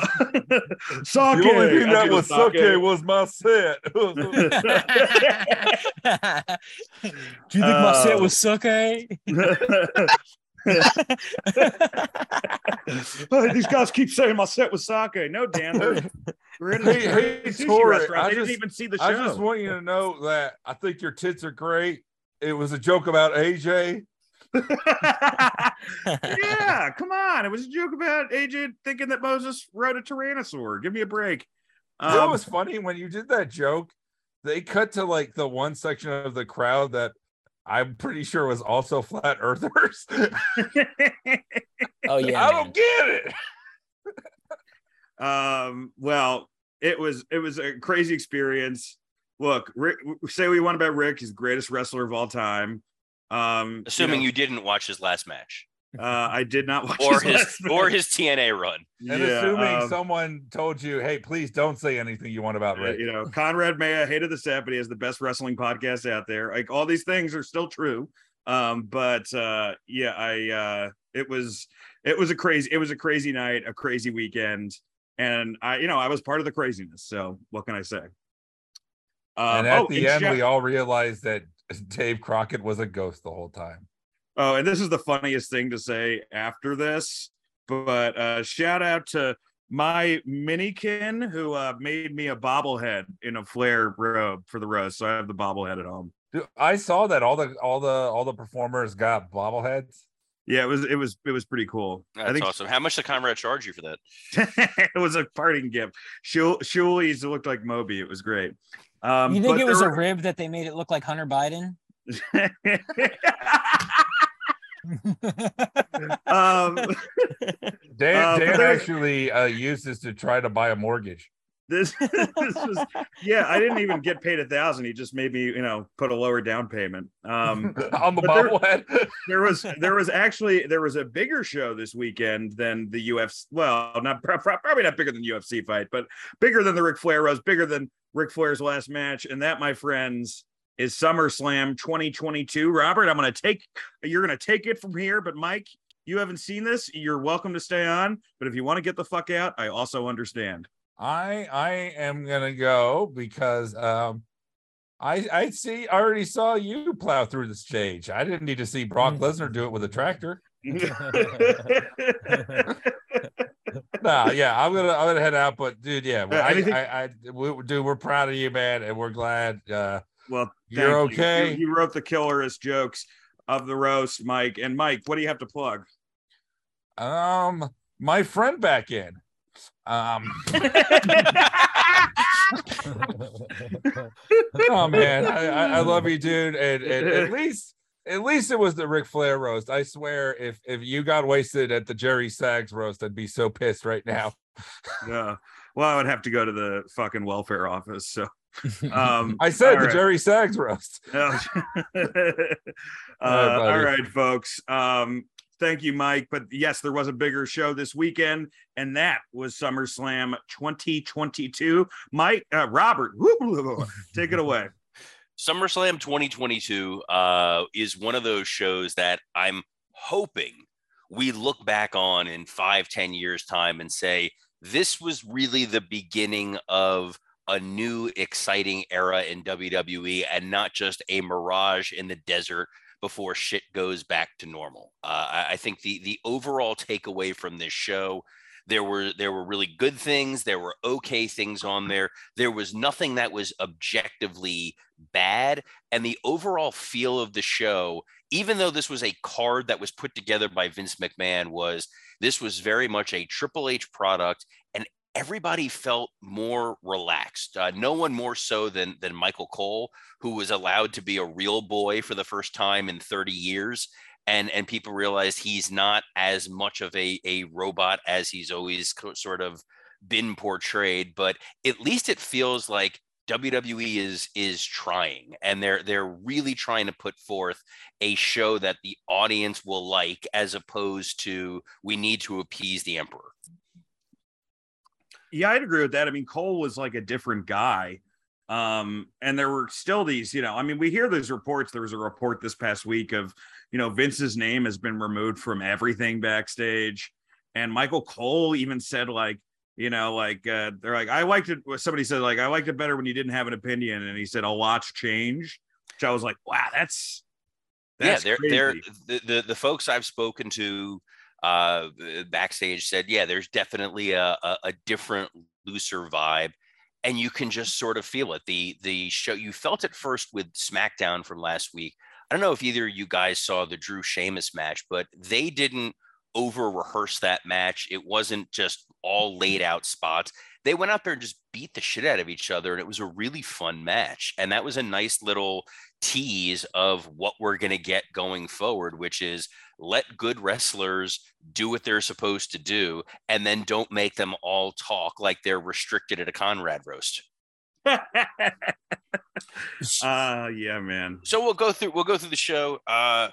only thing I that was the sake was my set. Do you think my set Uh, was suck? *laughs* These guys keep saying my set was sake. No, Dan. We're, we're in a, Hey, we're in a hey, sushi Tori, restaurant. I They just- didn't even see the show. I just want you to know that I think your tits are great. It was a joke about AJ. *laughs* yeah, come on. It was a joke about AJ thinking that Moses rode a tyrannosaur. Give me a break. you know Um, what was funny when you did that joke? They cut to like the one section of the crowd that I'm pretty sure it was also flat earthers. Oh *laughs* yeah. I man. don't get it. um, well, it was it was a crazy experience. Look, Ric, say what you want about Ric, he's the greatest wrestler of all time. Um, Assuming know, you didn't watch his last match uh, I did not *laughs* watch or his, his or his TNA run. And Yeah, assuming um, someone told you, hey, please don't say anything you want about Uh, Ric. you know, Conrad Maya hated the set, but he has the best wrestling podcast out there. Like all these things are still true. Um, but uh yeah, I uh it was it was a crazy it was a crazy night, a crazy weekend, and I you know I was part of the craziness. So what can I say? Um, and at oh, the and end, shout- we all realized that Dave Crockett was a ghost the whole time. Oh, and this is the funniest thing to say after this, but uh shout out to my minikin who uh made me a bobblehead in a Flair robe for the roast. So I have the bobblehead at home. Dude, I saw that all the all the all the performers got bobbleheads. Yeah, it was it was it was pretty cool. That's I think awesome. How much did Conrad charge you for that? *laughs* it was a parting gift. Shul- Shuli's looked like Moby. It was great. Um, You think it was a rib that they made it look like Hunter Biden? *laughs* *laughs* um, Dan, Uh, Dan actually uh, used this to try to buy a mortgage. this *laughs* this was yeah. I didn't even get paid a thousand. He just made me you know put a lower down payment. Um, *laughs* on the but there- bobblehead. there was there was actually there was a bigger show this weekend than the UFC. Well, not pro- pro- probably not bigger than the UFC fight, but bigger than the Ric Flair was, bigger than Ric Flair's last match, and that, my friends, is SummerSlam 2022. Robert, I'm gonna take you're gonna take it from here, but Mike, you haven't seen this. You're welcome to stay on, but if you want to get the fuck out, I also understand. I I am gonna go because um I I see I already saw you plow through the stage. I didn't need to see Brock Mm. Lesnar do it with a tractor. *laughs* *laughs* Nah, yeah, I'm gonna I'm gonna head out. But dude, yeah, Uh, I, I, I we, dude, we're proud of you, man, and we're glad. Uh, well, You're thank you. okay. You, you wrote the killerest jokes of the roast, Mike. And Mike, what do you have to plug? um, my friend back in. Um, *laughs* oh man, I, I, I love you, dude, and, and at *laughs* least at least it was the Ric Flair roast. I swear, if if you got wasted at the Jerry Sags roast, I'd be so pissed right now. Yeah. Well, I would have to go to the fucking welfare office. So, um, *laughs* I said the right. Jerry Sags roast. *laughs* *laughs* uh, All right, all buddy. right, folks. Um, thank you, Mike. But yes, there was a bigger show this weekend, and that was SummerSlam 2022. Mike, uh, Robert, take it away. SummerSlam 2022 uh, is one of those shows that I'm hoping we look back on in five, ten years' time and say, this was really the beginning of a new exciting era in WWE and not just a mirage in the desert before shit goes back to normal. Uh, I, think the the overall takeaway from this show there were there were really good things there were okay things on there there was nothing that was objectively bad and the overall feel of the show even though this was a card that was put together by Vince McMahon was this was very much a Triple H product everybody felt more relaxed uh, no one more so than than Michael Cole who was allowed to be a real boy for the first time in 30 years and and people realized he's not as much of a a robot as he's always co- sort of been portrayed but at least it feels like WWE is is trying and they're they're really trying to put forth a show that the audience will like as opposed to we need to appease the emperor. Yeah, I'd agree with that. I mean, Cole was like a different guy. Um, and there were still these, you know, I mean, we hear those reports. There was a report this past week of, you know, Vince's name has been removed from everything backstage. And Michael Cole even said, like, you know, like uh, they're like, I liked it. Somebody said, like, I liked it better when you didn't have an opinion. And he said, a lot's change. Which I was like, wow, that's, that's yeah, they're they're the, the the folks I've spoken to uh backstage said, yeah, there's definitely a, a, a different, looser vibe. And you can just sort of feel it. The the show you felt it first with SmackDown from last week. I don't know if either of you guys saw the Drew Sheamus match, but they didn't over rehearse that match. It wasn't just all laid out spots. They went out there and just beat the shit out of each other, and it was a really fun match. And that was a nice little tease of what we're going to get going forward, which is let good wrestlers do what they're supposed to do, and then don't make them all talk like they're restricted at a Conrad roast. uh *laughs* yeah, man. So we'll go through we'll go through the show. Uh,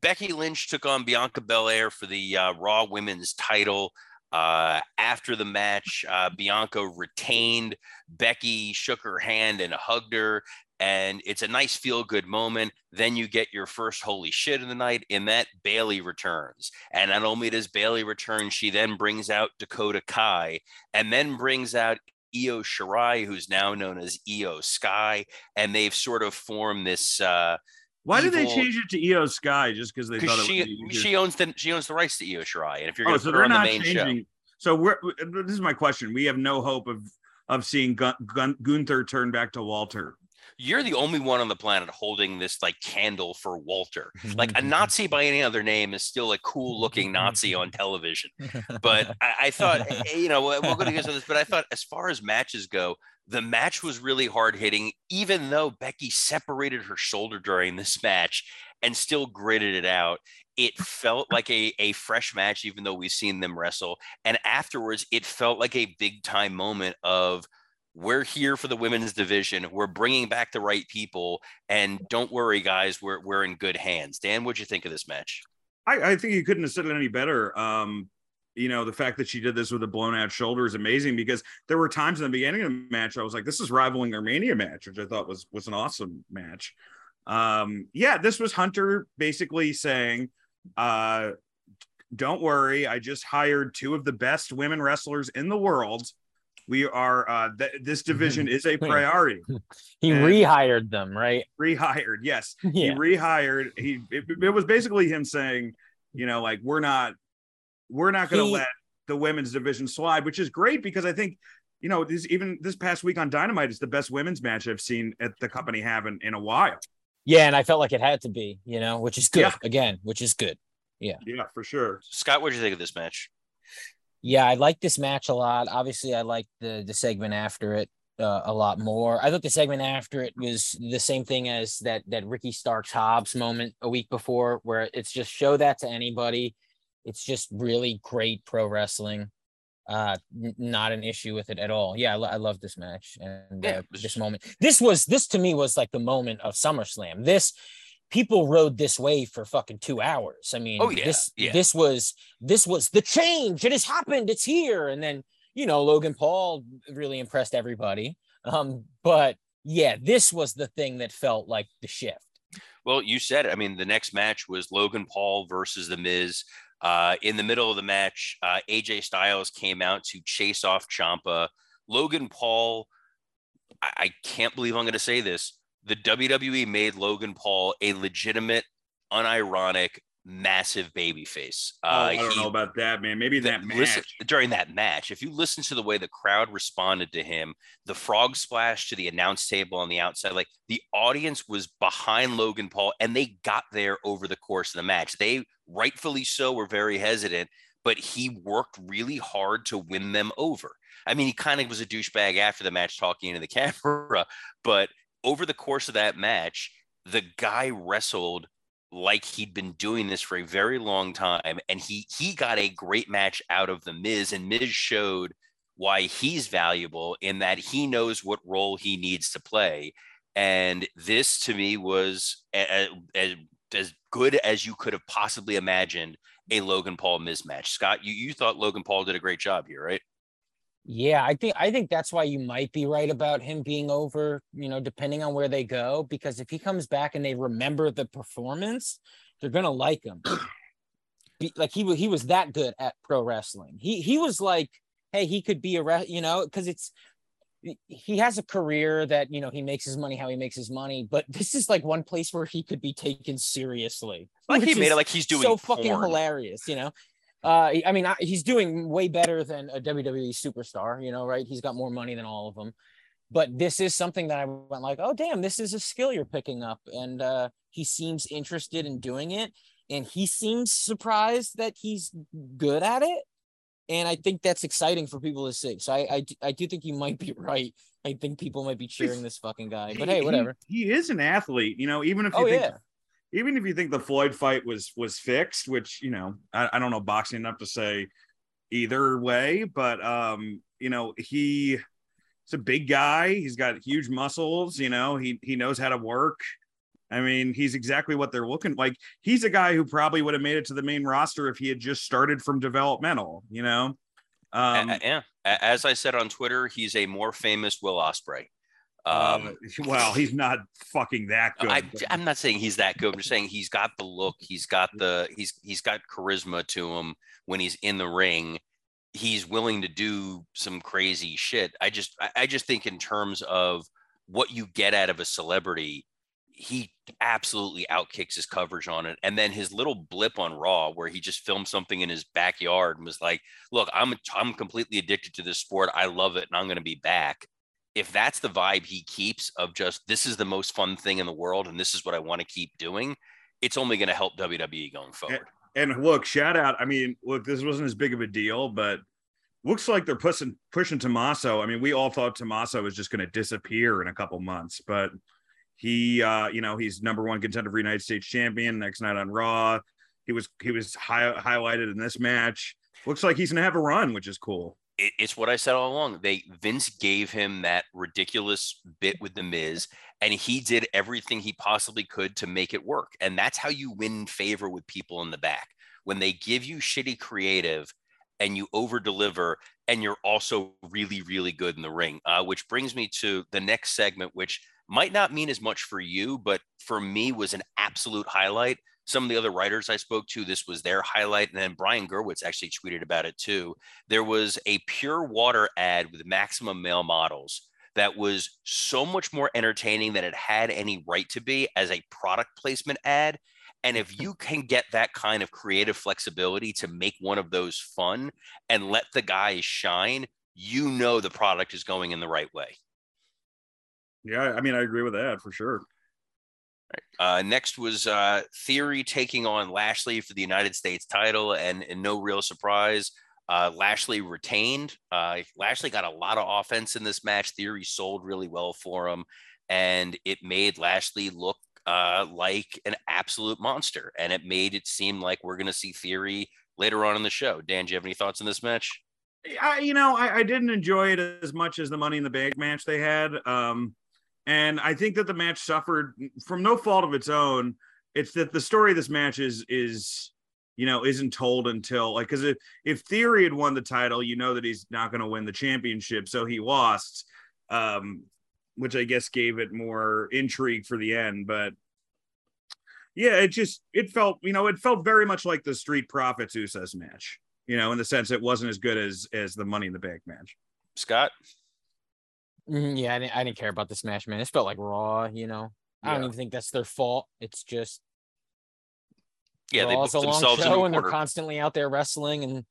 Becky Lynch took on Bianca Belair for the uh, Raw Women's title. Uh, after the match, uh, Bianca retained. Becky shook her hand and hugged her, and it's a nice feel good moment. Then you get your first holy shit of the night. In that, Bayley returns, and not only does Bayley return, she then brings out Dakota Kai, and then brings out Io Shirai, who's now known as Iyo Sky, and they've sort of formed this. Uh, Why did they change it to Iyo Sky just because they thought because it she would she owns the she owns the rights to Io Shirai, and if you're Oh, going to so put her they're on the not main show, changing. So we're this is my question. We have no hope of of seeing Gun, Gun, Gunther turn back to Walter. you're the only one on the planet holding this like candle for Walter. Like a *laughs* Nazi by any other name is still a cool looking Nazi on television. But *laughs* I, I thought, eh, you know, we'll go to get to this. But I thought, as far as matches go, the match was really hard hitting, even though Becky separated her shoulder during this match and still gritted it out. It felt like a, a fresh match, even though we've seen them wrestle. And afterwards, it felt like a big time moment of we're here for the women's division. We're bringing back the right people. And don't worry, guys, we're, we're in good hands. Dan, what'd you think of this match? I, I think you couldn't have said it any better. Um, you know, the fact that she did this with a blown out shoulder is amazing because there were times in the beginning of the match I was like, this is rivaling their Mania match, which I thought was was an awesome match. Um, yeah, this was Hunter basically saying, uh, don't worry, I just hired two of the best women wrestlers in the world. We are uh th- this division is a *laughs* priority. *laughs* He And- rehired them, right? Rehired, yes *laughs* he rehired he it, it was basically him saying you know like we're not we're not going to let the women's division slide which is great because i think you know this even this past week on dynamite is the best women's match i've seen at the company have in, in a while Yeah, and I felt like it had to be, you know, which is good. Yeah. Again, which is good. yeah yeah, for sure Scott, what do you think of this match? Yeah, I like this match a lot. Obviously, I like the the segment after it uh, a lot more. I thought the segment after it was the same thing as that that Ricky Starks Hobbs moment a week before, where it's just show that to anybody. It's just really great pro wrestling. Uh, not an issue with it at all. Yeah, I, lo- I love this match and uh, was this moment. This was this to me was like the moment of SummerSlam. This people rode this wave for fucking two hours. I mean, Oh, yeah, this yeah. this was this was the change. It has happened. It's here. And then you know Logan Paul really impressed everybody. Um, but yeah, this was the thing that felt like the shift. Well, you said it. I mean, the next match was Logan Paul versus The Miz. Uh, in the middle of the match, uh, AJ Styles came out to chase off Ciampa. Logan Paul, I, I can't believe I'm going to say this. The WWE made Logan Paul a legitimate, unironic, massive babyface. oh, Uh, i don't he- know about that man maybe the- that match listen, during that match, if you listen to the way the crowd responded to him, the frog splash to the announce table on the outside, like the audience was behind Logan Paul and they got there over the course of the match. They rightfully so were very hesitant, but he worked really hard to win them over. I mean, he kind of was a douchebag after the match talking into the *laughs* camera, but over the course of that match, the guy wrestled like he'd been doing this for a very long time and he he got a great match out of the Miz and Miz showed why he's valuable in that he knows what role he needs to play and this to me was as, as good as you could have possibly imagined a Logan Paul mismatch. Scott, you, you thought Logan Paul did a great job here, right? Yeah, I think I think that's why you might be right about him being over, you know, depending on where they go. Because if he comes back and they remember the performance, they're gonna like him. *clears throat* Be, like he he was that good at pro wrestling. He he was like, hey, he could be a re- you know, because it's he has a career that you know he makes his money how he makes his money, but this is like one place where he could be taken seriously. Like he made it like he's doing so porn. fucking hilarious, you know. Uh, I mean, I, he's doing way better than a WWE superstar, you know, right? He's got more money than all of them. But this is something that I went like, oh damn, this is a skill you're picking up, and uh, he seems interested in doing it, and he seems surprised that he's good at it, and I think that's exciting for people to see. So I, I, I do think you might be *laughs* right. I think people might be cheering this fucking guy, but hey, whatever. He, he is an athlete, you know. Even if you Oh think yeah, even if you think the Floyd fight was was fixed, which you know I, I don't know boxing enough to say either way, but um, you know he he's a big guy. He's got huge muscles. You know he he knows how to work. I mean, he's exactly what they're looking like. He's a guy who probably would have made it to the main roster if he had just started from developmental. You know, um, a- yeah. As I said on Twitter, he's a more famous Will Ospreay. Um, uh, well, he's not fucking that good. I, I'm not saying he's that good. I'm just saying he's got the look. He's got the he's he's got charisma to him when he's in the ring. He's willing to do some crazy shit. I just I, I just think in terms of what you get out of a celebrity, he absolutely outkicks his coverage on it. And then his little blip on Raw, where he just filmed something in his backyard and was like, "Look, I'm I'm completely addicted to this sport. I love it, and I'm going to be back." if that's the vibe he keeps of just this is the most fun thing in the world and this is what I want to keep doing, it's only going to help WWE going forward. and look, shout out. I mean, look, this wasn't as big of a deal, but looks like they're pushing pushing Tommaso. I mean, we all thought Tommaso was just going to disappear in a couple months, but he, uh, you know, he's number one contender for United States champion next night on Raw. He was he was high, highlighted in this match. Looks like he's to have a run, which is cool. It, it's what I said all along. They Vince gave him that ridiculous bit with the Miz, and he did everything he possibly could to make it work. And that's how you win favor with people in the back when they give you shitty creative and you over deliver and you're also really really good in the ring uh, which brings me to the next segment which might not mean as much for you but for me was an absolute highlight. Some of the other writers i spoke to this was their highlight. And then brian gewirtz actually tweeted about it too. There was a pure water ad with maximum male models that was so much more entertaining than it had any right to be as a product placement ad. And if you *laughs* can get that kind of creative flexibility to make one of those fun and let the guys shine, you know the product is going in the right way. Yeah, I mean, I agree with that for sure. Uh, next was uh, Theory taking on Lashley for the United States title, and, and no real surprise, uh, Lashley retained. Uh, Lashley got a lot of offense in this match. Theory sold really well for him, and it made Lashley look uh, like an absolute monster, and it made it seem like we're going to see Theory later on in the show. Dan, do you have any thoughts on this match? I, you know, I, I didn't enjoy it as much as the Money in the Bank match they had. Um, and I think that the match suffered from no fault of its own. It's that the story of this match is is you know isn't told until like because if if Theory had won the title, you know that he's not going to win the championship, so he lost, um, which I guess gave it more intrigue for the end. But yeah, it just it felt you know it felt very much like the Street Profits Usos match, you know, in the sense it wasn't as good as as the Money in the Bank match. Scott? Mhm, yeah, I didn't, I didn't care about the Smash man. It felt like Raw, you know. I don't even think that's their fault. It's just Yeah, they Raw's booked a long themselves show, and they're constantly out there wrestling, and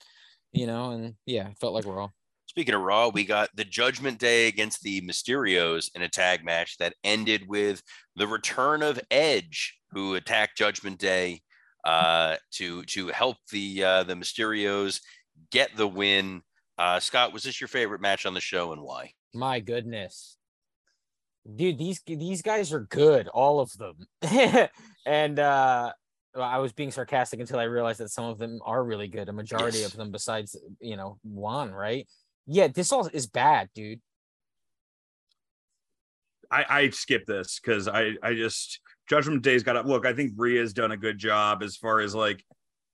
you know, and yeah, it felt like Raw. Speaking of Raw, we got the Judgment Day against the Mysterios in a tag match that ended with the return of Edge, who attacked Judgment Day uh, to to help the uh, the Mysterios get the win. Uh, Scott, was this your favorite match on the show, and why? My goodness. Dude, these these guys are good, all of them. *laughs* and uh I was being sarcastic until I realized that some of them are really good. A majority Yes. of them, besides you know one, right? Yeah, this all is bad, dude. I, I skip this because I I just Judgment Day's got to look. I think Rhea's done a good job as far as like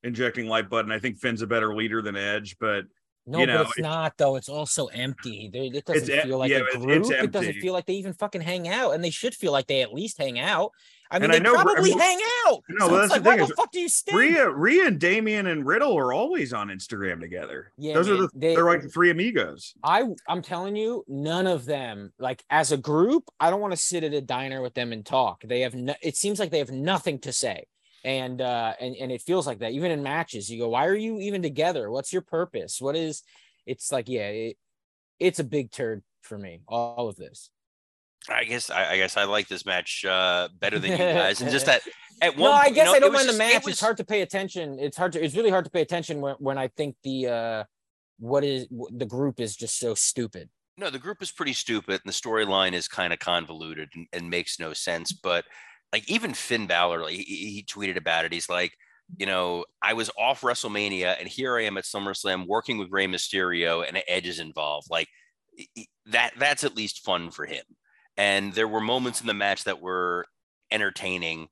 injecting light button. I think Finn's a better leader than Edge, but No, You know, but it's it- not though. It's also empty. It doesn't feel like yeah, a group. It doesn't feel like they even fucking hang out, and they should feel like they at least hang out. I mean, And I they know- I probably mean- hang out. No, so well, it's that's like, the why thing the fuck do you stay? Rhea, Rhea and Damian and Riddle are always on Instagram together. Yeah, those are the they, are like the three amigos. I I'm telling you, none of them like as a group. I don't want to sit at a diner with them and talk. They have no, it seems like they have nothing to say, and uh and and it feels like that even in matches. You go, why are you even together? What's your purpose? What is? It's like yeah, it, it's a big turd for me. All of this. I guess I, I guess I like this match uh, better than you guys, and just *laughs* that at one. No, I point, you guess know, I don't mind the just- it match. was- It's hard to pay attention. It's hard to. It's really hard to pay attention when when I think the uh what is the group is just so stupid. No, the group is pretty stupid, and the storyline is kind of convoluted and, and makes no sense. But like even Finn Balor, like, he, he tweeted about it. He's like, you know, I was off WrestleMania, and here I am at SummerSlam working with Rey Mysterio, and Edge is involved. Like that. That's at least fun for him. And there were moments in the match that were entertaining.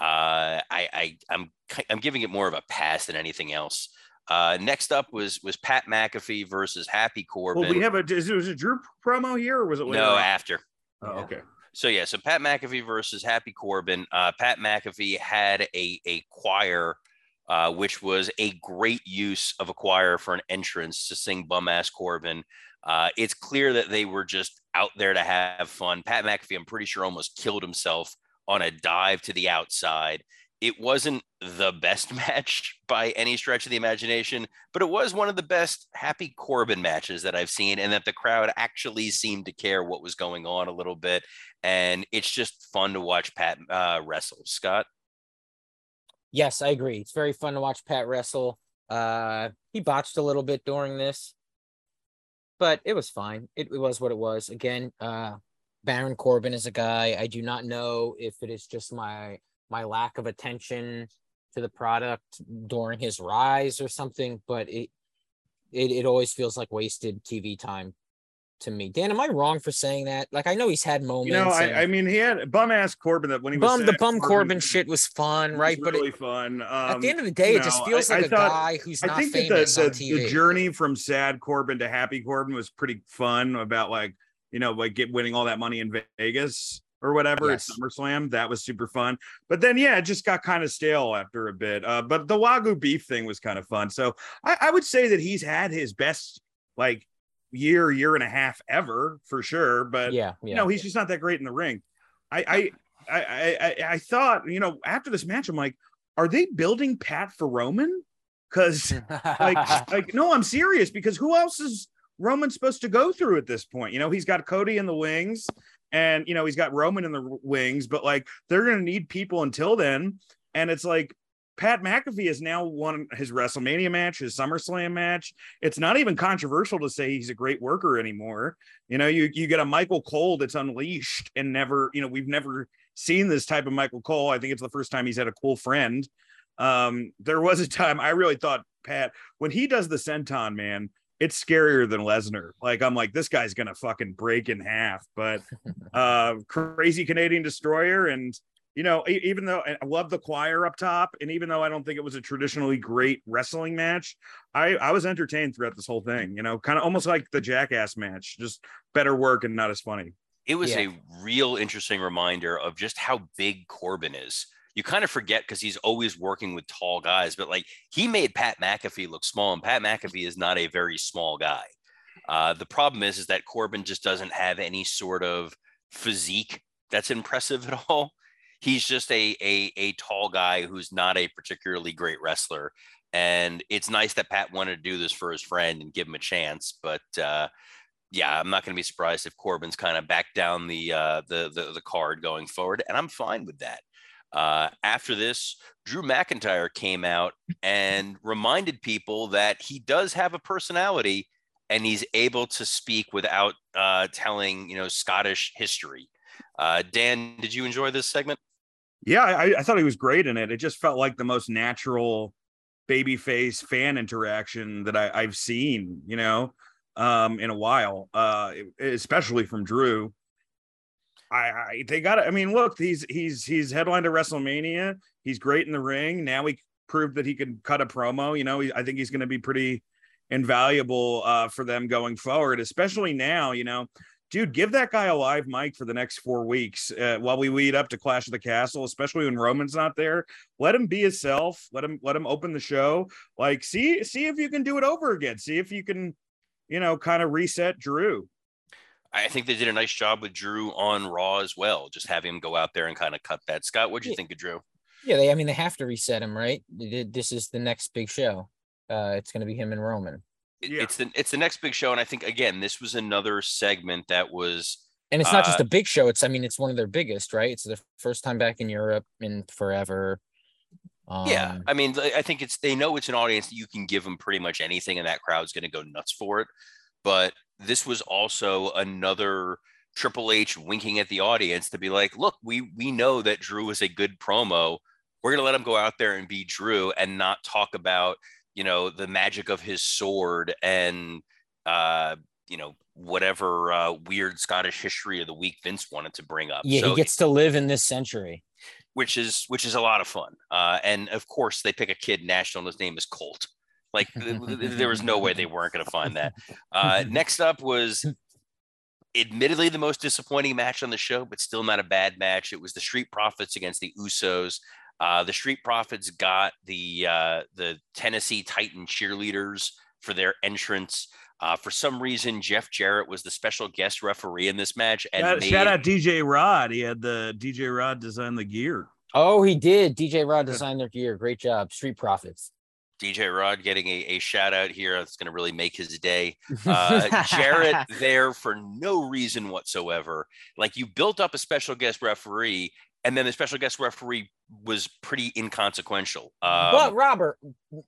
Uh, I, I, I'm, I'm giving it more of a pass than anything else. Uh, next up was was Pat McAfee versus Happy Corbin. Well, we have a is it, was it Drew promo here or was it later no after. Oh, okay. So yeah, so Pat McAfee versus Happy Corbin. Uh, Pat McAfee had a a choir, uh, which was a great use of a choir for an entrance to sing bum ass Corbin. Uh, it's clear that they were just out there to have fun. Pat McAfee, I'm pretty sure, almost killed himself on a dive to the outside. It wasn't the best *laughs* match by any stretch of the imagination, but it was one of the best Happy Corbin matches that I've seen, and that the crowd actually seemed to care what was going on a little bit and it's just fun to watch Pat uh, wrestle. Scott, Yes, I agree. It's very fun to watch Pat wrestle. Uh, he botched a little bit during this, but it was fine. It, it was what it was. Again, uh, Baron Corbin is a guy. I do not know if it is just my my lack of attention to the product during his rise or something, but it it, it always feels like wasted TV time to me. Dan, am I wrong for saying that? Like, I know he's had moments. You know, and- I, I mean, he had bum ass Corbin that when he was bum the bum Corbin shit was fun, was right? But it, really fun. Um, at the end of the day, it just feels I- like I a thought- guy who's I not think that the, famous on the, TV. the journey from sad Corbin to happy Corbin was pretty fun about like, you know, like get winning all that money in Vegas or whatever Yes. at SummerSlam. That was super fun. But then, yeah, it just got kind of stale after a bit. Uh, but the Wagyu beef thing was kind of fun. So I, I would say that he's had his best like year, year and a half ever for sure. But yeah, yeah. you know, he's just not that great in the ring. I I I I, I, I thought, you know, after this match, I'm like, are they building Pat for Roman? Because like *laughs* like no, I'm serious because who else is Roman supposed to go through at this point? You know, he's got Cody in the wings and you know, he's got Roman in the wings, but like they're gonna need people until then. And it's like Pat McAfee has now won his WrestleMania match, his SummerSlam match. It's not even controversial to say he's a great worker anymore. You know, you you get a Michael Cole that's unleashed and never, you know, we've never seen this type of Michael Cole. I think it's the first time he's had a cool friend. Um, there was a time I really thought Pat when he does the senton, man, it's scarier than Lesnar. Like I'm like, this guy's gonna fucking break in half. But *laughs* uh crazy Canadian destroyer, and you know, even though I love the choir up top, and even though I don't think it was a traditionally great wrestling match, I I was entertained throughout this whole thing. You know, kind of almost like the Jackass match, just better work and not as funny. it was Yeah. a real interesting reminder of just how big Corbin is. You kind of forget because he's always working with tall guys, but like he made Pat McAfee look small, and Pat McAfee is not a very small guy. Uh, the problem is, is that Corbin just doesn't have any sort of physique that's impressive at all. He's just a, a a tall guy who's not a particularly great wrestler. And it's nice that Pat wanted to do this for his friend and give him a chance. But uh, yeah, I'm not going to be surprised if Corbin's kind of back down the, uh, the the the card going forward, and I'm fine with that. Uh, after this, Drew McIntyre came out and reminded people that he does have a personality and he's able to speak without uh, telling, you know, Scottish history. Uh, Dan, did you enjoy this segment? Yeah, I, I thought he was great in it. It just felt like the most natural babyface fan interaction that I, I've seen, you know, um, in a while, uh, especially from Drew. I, I they got it. I mean, look, he's he's he's headlined at WrestleMania. He's great in the ring. Now he proved that he could cut a promo. You know, he, I think he's going to be pretty invaluable uh, for them going forward, especially now. You know, dude, give that guy a live mic for the next four weeks uh, while we lead up to Clash of the Castle, especially when Roman's not there. Let him be himself. Let him let him open the show. Like, see see if you can do it over again. See if you can, you know, kind of reset Drew. I think they did a nice job with Drew on Raw as well. Just have him go out there and kind of cut that. Scott, what do you Yeah. think of Drew? Yeah, they. I mean, they have to reset him, right? This is the next big show. Uh, it's going to be him and Roman, Yeah. It's the it's the next big show, and I think again this was another segment that was and it's not just Uh, a big show. It's, I mean, it's one of their biggest, right? It's the first time back in Europe in forever. Um, yeah. I mean, I I think it's they know it's an audience that you can give them pretty much anything, and that crowd's going to go nuts for it. But this was also another Triple H winking at the audience to be like, look, we we know that Drew is a good promo. We're gonna let him go out there and be Drew and not talk about you know the magic of his sword and uh you know whatever uh, weird Scottish history of the week Vince wanted to bring up. yeah, So he gets to live in this century. which is which is a lot of fun. Uh, and of course, they pick a kid national, and his name is Colt. Like th- th- there was no way they weren't going to find that. Uh, *laughs* next up was admittedly the most disappointing match on the show, but still not a bad match. It was the Street Profits against the Usos. Uh, the Street Profits got the uh, the Tennessee Titan cheerleaders for their entrance. Uh, for some reason, Jeff Jarrett was the special guest referee in this match, and Shout, made- shout out DJ Rod. He had the DJ Rod design the gear. Oh, he did. DJ Rod designed their gear. Great job. Street Profits. DJ Rod getting a, a shout out here. That's going to really make his day. Uh, Jarrett *laughs* there for no reason whatsoever. Like you built up a special guest referee, and then the special guest referee was pretty inconsequential. Um, but Robert,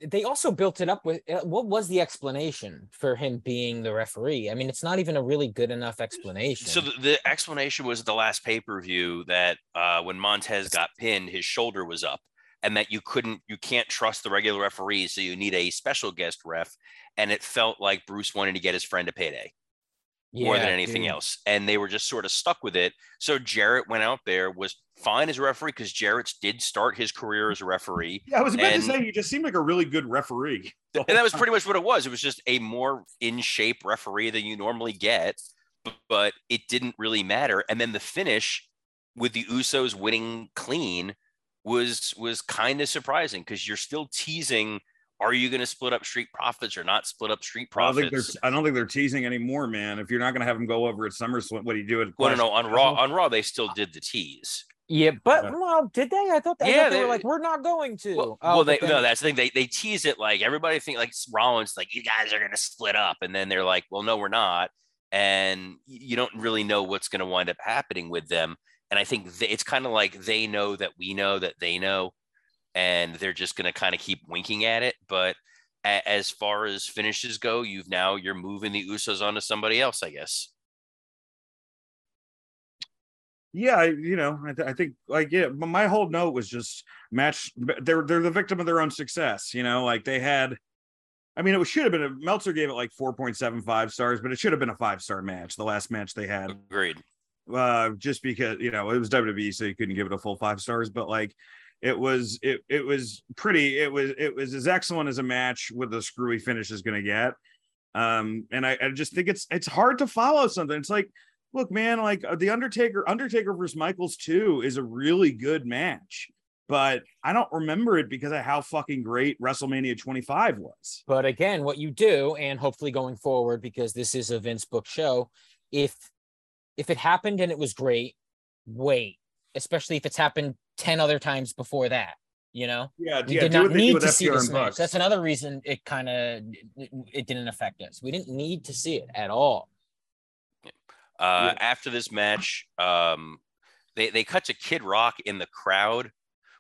they also built it up with uh, what was the explanation for him being the referee? I mean, it's not even a really good enough explanation. so the, the explanation was the last pay per view that uh, when Montez got pinned, his shoulder was up, and that you couldn't, you can't trust the regular referees, so you need a special guest ref. And it felt like Bruce wanted to get his friend a payday. more than anything dude. else. And they were just sort of stuck with it. So Jarrett went out there, was fine as a referee because Jarrett did start his career as a referee. Yeah, I was about And- to say you just seemed like a really good referee. *laughs* And that was pretty much what it was. It was just a more in shape referee than you normally get, but it didn't really matter. And then the finish with the Usos winning clean was was kind of surprising because you're still teasing are you going to split up street profits or not split up street I don't think profits? they're I don't think they're teasing anymore, man. If you're not gonna have them go over at SummerSlam, what do you do at Well, no, no, Clash on Raw, on Raw, they still did the tease. Yeah, but well, did they? I thought, I Yeah, thought they, they- were like, we're not going to. Well, Oh, well they then- no, that's the thing. They they tease it like everybody think like Rollins, like you guys are gonna split up, and then they're like, well, no, we're not, and you don't really know what's gonna wind up happening with them. And I think th- it's kind of like they know that we know that they know, and they're just gonna kind of keep winking at it. But a- as far as finishes go, you've now you're moving the Usos onto somebody else, I guess. Yeah, I- you know, I, th- I think like yeah, but my whole note was just match. They're they're the victim of their own success. You know, like they had. I mean, it should have been a Meltzer gave it like four point seven five stars, but it should have been a five star match. The last match they had, Agreed. Uh, just because you know it was WWE, so you couldn't give it a full five stars. But like, it was it it was pretty. It was it was as excellent as a match with a screwy finish is going to get. Um, and I, I just think it's it's hard to follow something. It's like, look, man, like uh, the Undertaker, Undertaker versus Michaels two is a really good match, but I don't remember it because of how fucking great WrestleMania 25 was. But again, what you do, and hopefully going forward, because this is a Vince book show, if if it happened and it was great, wait. Especially if it's happened 10 other times before that, you know? Yeah, We yeah. did not what they do need to FTR see this match. That's another reason it kind of it, it didn't affect us. We didn't need to see it at all. Uh, Yeah. After this match, um, they they cut to Kid Rock in the crowd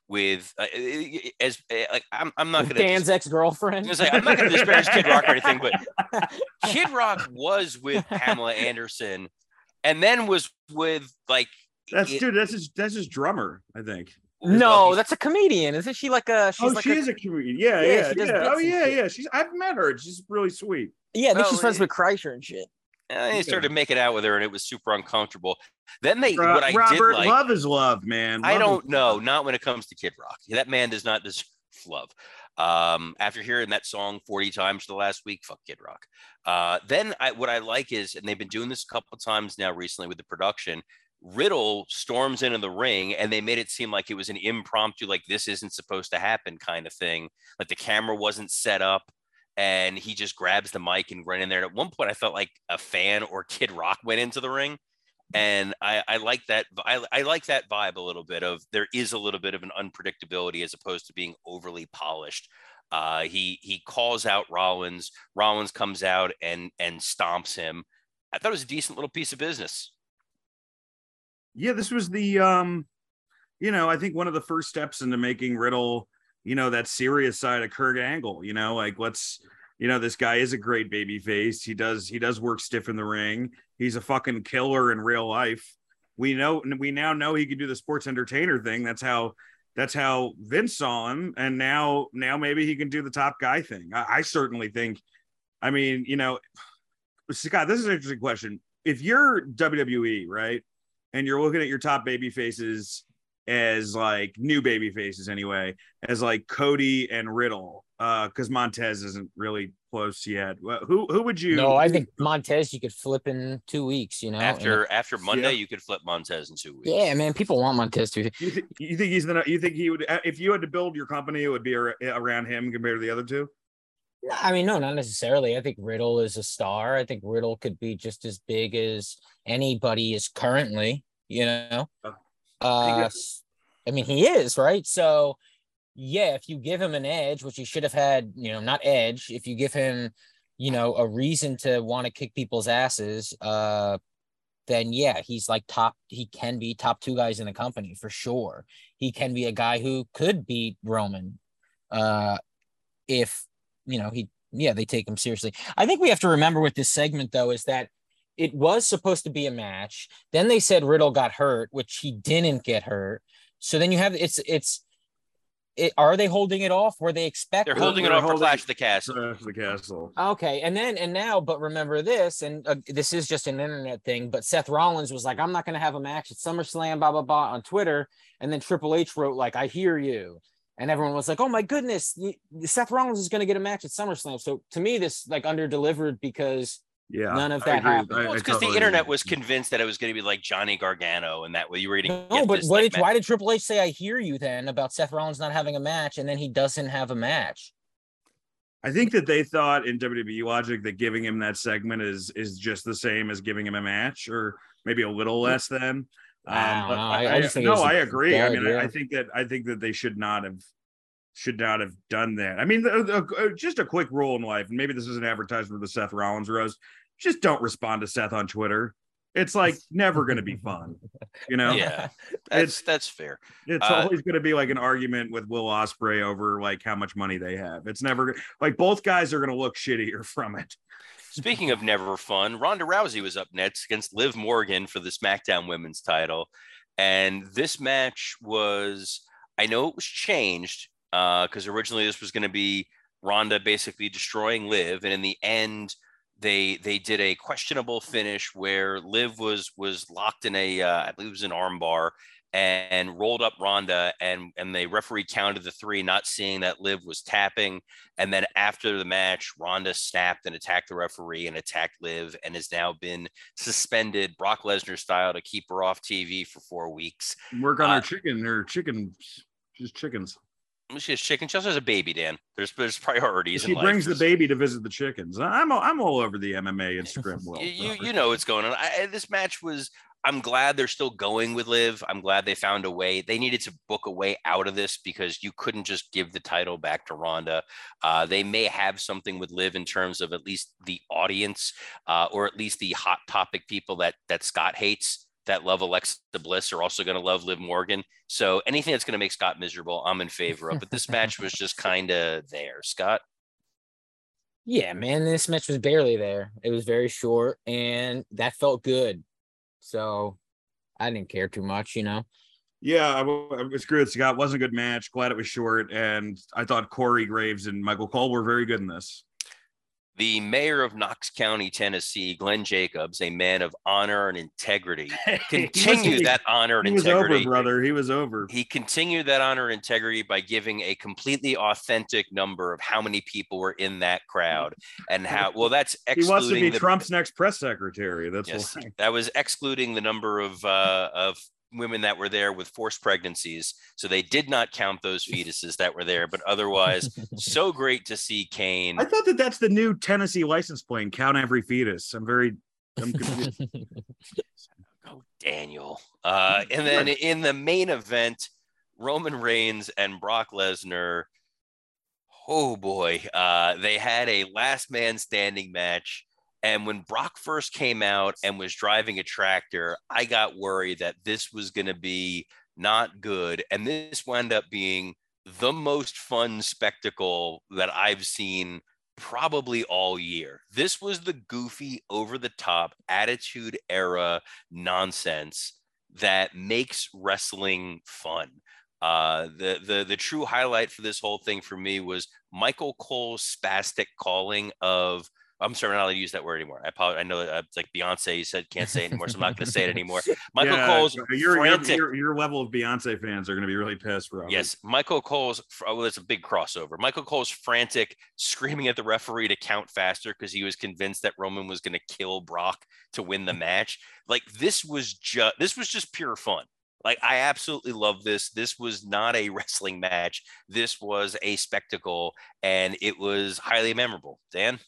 with uh, as uh, like I'm I'm not gonna Dan's dis- ex girlfriend. Like, I'm not gonna disparage Kid Rock or anything, but *laughs* Kid Rock was with Pamela Anderson, and then was with like That's it- dude. That's his. That's his drummer. I think. No, that's a comedian. Isn't she like a? She's oh, like she a, is a comedian. Yeah, Yeah, yeah, she does yeah. Oh, yeah, shit. yeah. She's I've met her. She's really sweet. Yeah, I think Oh, she's friends yeah. with Kreischer and shit. And he started making out with her, and it was super uncomfortable. Then they, Ro- what I Robert, did like, love is love, man. I don't is- know, not when it comes to Kid Rock. That man does not deserve *laughs* love. Um, after hearing that song 40 times for the last week, fuck Kid Rock. Uh, then I, what I like is, and they've been doing this a couple times now recently with the production. Riddle storms into the ring, and they made it seem like it was an impromptu, like this isn't supposed to happen kind of thing. Like the camera wasn't set up, and he just grabs the mic and ran in there. And at one point, I felt like a fan or Kid Rock went into the ring and I, I like that I, I like that vibe a little bit of there is a little bit of an unpredictability as opposed to being overly polished uh, he he calls out Rollins Rollins comes out and and stomps him I thought it was a decent little piece of business Yeah, this was the um, you know, I think one of the first steps into making Riddle, you know, that serious side of Kurt Angle. You know, like let's, you know, this guy is a great baby face. He does he does work stiff in the ring. He's a fucking killer in real life. We know we now know he can do the sports entertainer thing. That's how that's how Vince saw him, and now now maybe he can do the top guy thing. I, I certainly think. I mean, you know, Scott, this is an interesting question. If you're WWE, right, and you're looking at your top baby faces as like new baby faces anyway, as like Cody and Riddle, uh, because Montez isn't really close yet. Well, Who who would you? No, I think Montez you could flip in two weeks. You know, and- after after Monday Yeah. you could flip Montez in two weeks yeah, man, people want Montez to. You, th- you think he's the? You think he would? uh, If you had to build your company, it would be ar- around him compared to the other two. No, I mean, no, not necessarily. I think Riddle is a star. I think Riddle could be just as big as anybody is currently. You know, Uh, uh, s- I mean, he is right. So, yeah, if you give him an edge, which he should have had, you know, not edge. If you give him, you know, a reason to want to kick people's asses, uh, then yeah, he's like top. He can be top two guys in the company for sure. He can be a guy who could beat Roman, uh, if you know he. Yeah, they take him seriously. I think we have to remember with this segment though is that it was supposed to be a match. Then they said Riddle got hurt, which he didn't get hurt. So then you have it's it's. It, are they holding it off? Were they expecting? they're holding it they're off for holding- Clash of the Castle Trash the castle. Okay, and then and now, but remember this, and uh, this is just an internet thing. But Seth Rollins was like, "I'm not going to have a match at SummerSlam," blah blah blah on Twitter, and then Triple H wrote like, "I hear you," and everyone was like, "Oh my goodness, Seth Rollins is going to get a match at SummerSlam." So to me, this like under delivered because Yeah, None of that happened. I- well, I it's because the internet agree. was convinced that it was going to be like Johnny Gargano and that way you were going to no, get but this, what like, did, why did Triple H say, "I hear you" then about Seth Rollins not having a match, and then he doesn't have a match? I think that they thought in WWE logic that giving him that segment is is just the same as giving him a match, or maybe a little less than. I Um, don't but know. I- I just think no, was a I agree. I bad mean, I, I think that I think that they should not have should not have done that. I mean, the, the, uh, just a quick rule in life, and maybe this is an advertisement for the Seth Rollins roast. Just don't respond to Seth on Twitter. It's like *laughs* never going to be fun, you know. yeah *laughs* that's that's fair It's Uh, always going to be like an argument with Will Ospreay over like how much money they have. It's never like both guys are going to look shittier *laughs* from it. Speaking of never fun, Ronda Rousey was up next against Liv Morgan for the SmackDown Women's title. And this match was, I know it was changed because originally this was going to be Ronda basically destroying Liv. And in the end, they they did a questionable finish where Liv was was locked in a uh, I believe it was an armbar and rolled up Ronda and and the referee counted the three, not seeing that Liv was tapping. And then after the match, Ronda snapped and attacked the referee and attacked Liv and has now been suspended Brock Lesnar style to keep her off TV for four weeks. Work on Uh, her chicken, her chicken, just chickens. She has chicken. She also has a baby, Dan. There's there's priorities. She in life. brings the baby to visit the chickens. I'm all, I'm all over the MMA *laughs* Instagram world. you, you, you know what's going on. I, this match was. I'm glad they're still going with Liv. I'm glad they found a way. They needed to book a way out of this because you couldn't just give the title back to Ronda. Uh, they may have something with Liv in terms of at least the audience, uh, or at least the hot topic people that that Scott hates that love Alexa Bliss are also going to love Liv Morgan. So anything that's going to make Scott miserable, I'm in favor of. But this *laughs* match was just kind of there, Scott. Yeah, man, this match was barely there. It was very short, and that felt good. So I didn't care too much, you know. Yeah, I, w- I was screwed. Scott wasn't a good match. Glad it was short, and I thought Corey Graves and Michael Cole were very good in this. The mayor of Knox County, Tennessee, Glenn Jacobs, a man of honor and integrity, *laughs* continued that honor and He was integrity. over, brother. He was over. He continued that honor and integrity by giving a completely authentic number of how many people were in that crowd and *laughs* how well that's He wants to be the Trump's next press secretary. That's yes, why. that was excluding the number of uh, of women that were there with forced pregnancies. So they did not count those *laughs* fetuses that were there, but otherwise, so *laughs* great to see Kane. I thought that that's the new Tennessee license plate. Count every fetus. I'm very. I'm confused. *laughs* Oh, Daniel. Uh, and then in the main event, Roman Reigns and Brock Lesnar. Oh boy, uh, they had a last man standing match. And when Brock first came out and was driving a tractor, I got worried that this was going to be not good. And this wound up being the most fun spectacle that I've seen probably all year. This was the goofy, over the top, attitude era nonsense that makes wrestling fun. Uh, the the the true highlight for this whole thing for me was Michael Cole's spastic calling of. I'm sorry, I'm not allowed to use that word anymore. I apologize. I know uh, it's like Beyonce you said can't say it anymore, so I'm not going to say it anymore. *laughs* Michael Yeah, Cole's your, your, frantic. your, your level of Beyonce fans are going to be really pissed, bro. Yes, Michael Cole's. Oh, it's a big crossover. Michael Cole's frantic, screaming at the referee to count faster because he was convinced that Roman was going to kill Brock to win the match. Like this was just this was just pure fun. Like I absolutely love this. This was not a wrestling match. This was a spectacle, and it was highly memorable. Dan,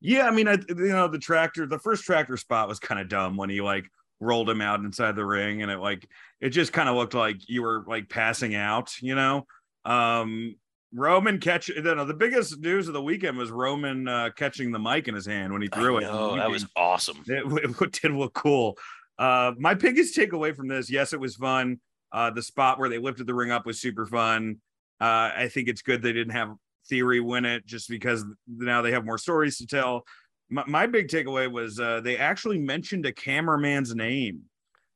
Yeah, I mean, I you know the tractor, the first tractor spot was kind of dumb when he like rolled him out inside the ring, and it like it just kind of looked like you were like passing out, you know. Um Roman catch you know the biggest news of the weekend was Roman uh, catching the mic in his hand when he threw I it. Oh, that was *laughs* awesome. it, it did look cool. Uh, my biggest takeaway from this, yes, it was fun. Uh, the spot where they lifted the ring up was super fun. Uh, I think it's good they didn't have Theory win it just because now they have more stories to tell. My, my big takeaway was uh, they actually mentioned a cameraman's name,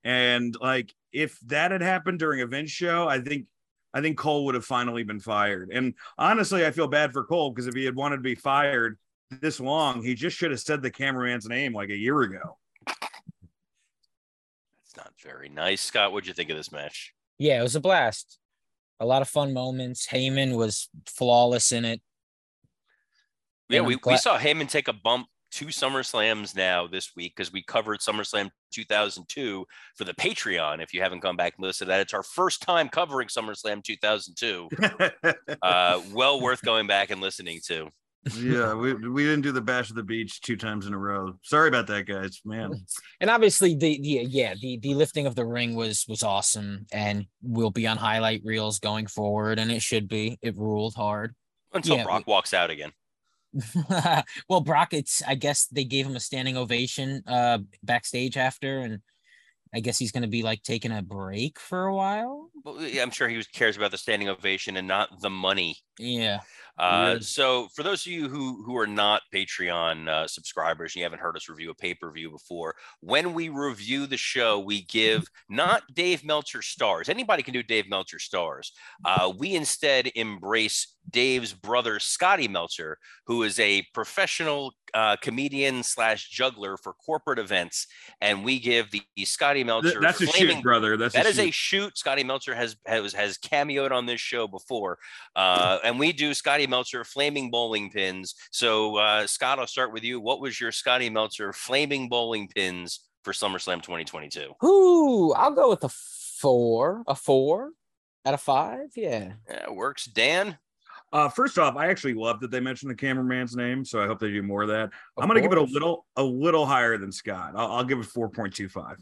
and like if that had happened during a Vince show, I think I think Cole would have finally been fired. And honestly, I feel bad for Cole because if he had wanted to be fired this long, he just should have said the cameraman's name like a year ago. That's not very nice. Scott, what'd you think of this match? Yeah, it was a blast. A lot of fun moments. Heyman was flawless in it. Yeah, And I'm we, we saw Heyman take a bump two SummerSlams now this week because we covered SummerSlam 2002 for the Patreon. If you haven't come back and listened to that, it's our first time covering SummerSlam 2002. *laughs* Uh, well worth going back and listening to. Yeah, *laughs* we, we didn't do the bash of the beach two times in a row. Sorry about that, guys. Man, *laughs* And obviously the, the yeah, the the lifting of the ring was was awesome and will be on highlight reels going forward and it should be. It ruled hard. Until Yeah, Brock walks out again. *laughs* well, Brock, it's I guess they gave him a standing ovation uh backstage after, and I guess he's gonna be like taking a break for a while. Well, yeah, I'm sure he was- cares about the standing ovation and not the money. Yeah. Uh, so for those of you who who are not Patreon uh, subscribers and you haven't heard us review a pay per view before, when we review the show, we give not Dave Meltzer stars. Anybody can do Dave Meltzer stars. Uh, we instead embrace Dave's brother Scotty Meltzer, who is a professional uh, comedian slash juggler for corporate events, and we give the, the Scotty Meltzer. Th- that's a flaming shoot, brother. That's that a is a shoot. shoot. Scotty Meltzer has has has cameoed on this show before, uh, and we do Scotty Meltzer flaming bowling pins. So uh, Scott, I'll start with you. What was your Scotty Meltzer flaming bowling pins for SummerSlam 2022? Ooh, I'll go with a four, a four out of five. Yeah. Yeah, works. Dan, Uh, first off, I actually love that they mentioned the cameraman's name, so I hope they do more of that. Of I'm gonna give it a little a little higher than Scott. I'll, I'll give it 4.25.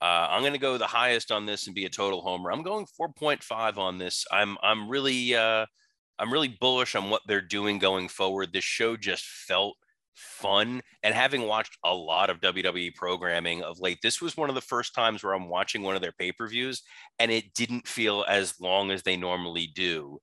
uh, I'm going to go the highest on this and be a total homer. I'm going 4.5 on this. I'm I'm really uh, I'm really bullish on what they're doing going forward. This show just felt fun and having watched a lot of WWE programming of late this was one of the first times where I'm watching one of their pay-per-views and it didn't feel as long as they normally do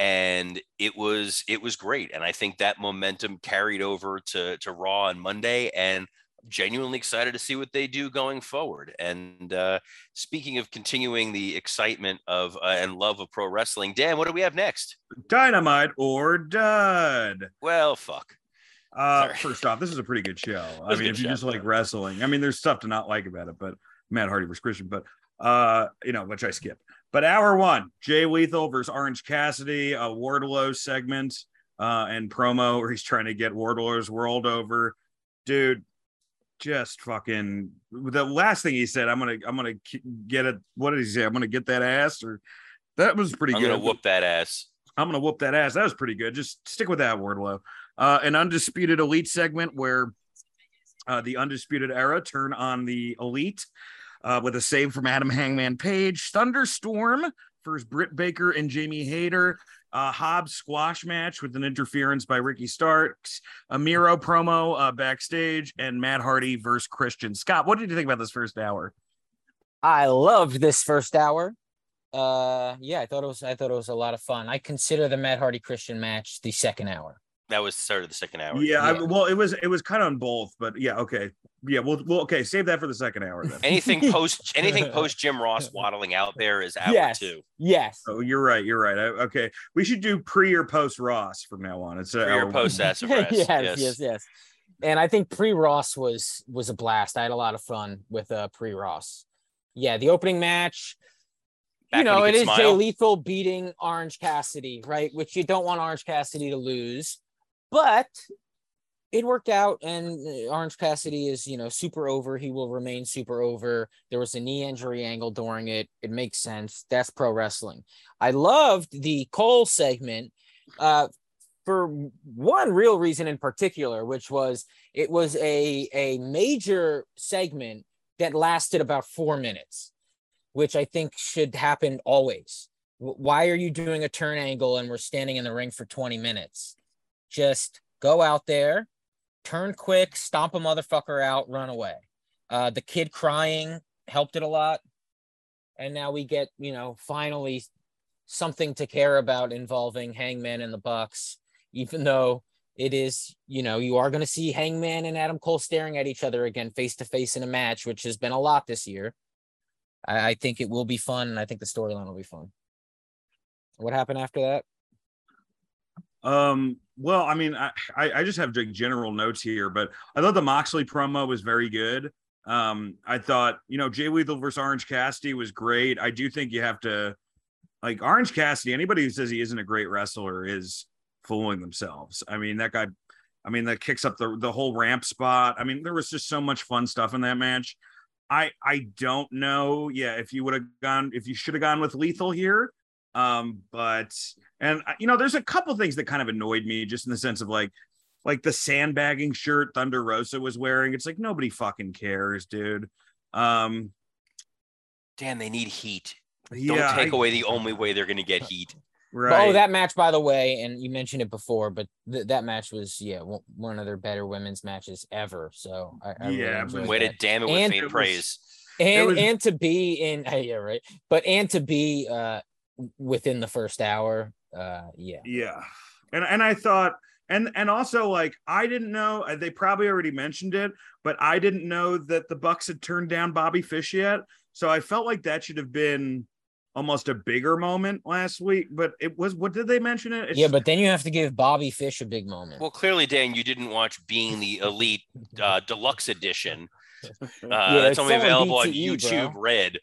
and it was it was great and I think that momentum carried over to to Raw on Monday and genuinely excited to see what they do going forward. And uh, speaking of continuing the excitement of uh, and love of pro wrestling, Dan, what do we have next? Dynamite or dud. Well, fuck. Uh, first off, this is a pretty good show. *laughs* I mean, if you show. just like wrestling, I mean, there's stuff to not like about it, but Matt Hardy versus Christian, but uh, you know, which I skip. But hour one, Jay Lethal versus Orange Cassidy, a Wardlow segment uh, and promo where he's trying to get Wardlow's world over. Dude, just fucking the last thing he said, I'm gonna, I'm gonna get it. What did he say? I'm gonna get that ass, or that was pretty good. I'm good. gonna whoop that ass. I'm gonna whoop that ass. That was pretty good. Just stick with that, word Wardlow. Uh, an undisputed elite segment where uh, the undisputed era turn on the elite uh, with a save from Adam Hangman Page. Thunderstorm first Britt Baker and Jamie Hayter. Uh, Hobbs squash match with an interference by Ricky Starks. A Miro promo uh, backstage, and Matt Hardy versus Christian Scott. What did you think about this first hour? I loved this first hour. Uh, yeah, I thought it was. I thought it was a lot of fun. I consider the Matt Hardy Christian match the second hour. That was the start of the second hour. Yeah, I, well, it was it was kind of on both, but yeah, okay, yeah, well, well, okay, save that for the second hour then. Anything *laughs* post anything post Jim Ross waddling out there is hour Yes. two. Yes. Oh, you're right. You're right. I- Okay, we should do pre or post Ross from now on. It's uh, Pre or post one. sassafras. *laughs* yes, yes. yes, yes, And I think pre Ross was was a blast. I had a lot of fun with uh pre Ross. Yeah, the opening match. Back you know, it is it could is Jay. Lethal beating Orange Cassidy, right? Which you don't want Orange Cassidy to lose, but it worked out. And Orange Cassidy is, you know, super over. He will remain super over. There was a knee injury angle during it. It makes sense. That's pro wrestling. I loved the Cole segment. Uh, for one real reason in particular, which was it was a a major segment that lasted about four minutes, which I think should happen always. Why are you doing a turn angle and we're standing in the ring for 20 minutes? Just go out there, turn quick, stomp a motherfucker out, run away. Uh, the kid crying helped it a lot. And now we get, you know, finally something to care about involving Hangman and the Bucks, even though it is, you know, you are going to see Hangman and Adam Cole staring at each other again face to face in a match, which has been a lot this year. I, I think it will be fun, and I think the storyline will be fun. What happened after that? Um, well, I mean, I, I just have general notes here, but I thought the Moxley promo was very good. Um, I thought, you know, Jay Lethal versus Orange Cassidy was great. I do think you have to like Orange Cassidy, anybody who says he isn't a great wrestler is fooling themselves. I mean, that guy, I mean, that kicks up the, the whole ramp spot. I mean, there was just so much fun stuff in that match. I I don't know. Yeah, if you would have gone, if you should have gone with Lethal here. Um, but and uh, you know, there's a couple things that kind of annoyed me, just in the sense of like, like the sandbagging shirt Thunder Rosa was wearing. It's like nobody fucking cares, dude. Um, Dan, they need heat. yeah, Don't take I- away the only way they're going to get heat. right. Oh, that match, by the way, and you mentioned it before, but th- that match was yeah one- one of their better women's matches ever. So I, I really Yeah, enjoyed Way to damn it with And faint praise. and was- and to be in *laughs* yeah right, but and to be uh within the first hour, uh yeah. Yeah. And and I thought and and also like I didn't know uh, they probably already mentioned it, but I didn't know that the Bucks had turned down Bobby Fish yet. So I felt like that should have been almost a bigger moment last week, but it was what did they mention it? It's- Yeah, but then you have to give Bobby Fish a big moment. Well, clearly, Dan, you didn't watch Being the Elite uh, Deluxe Edition. *laughs* Uh, Yeah, it's it's only still on available on YouTube bro. Red.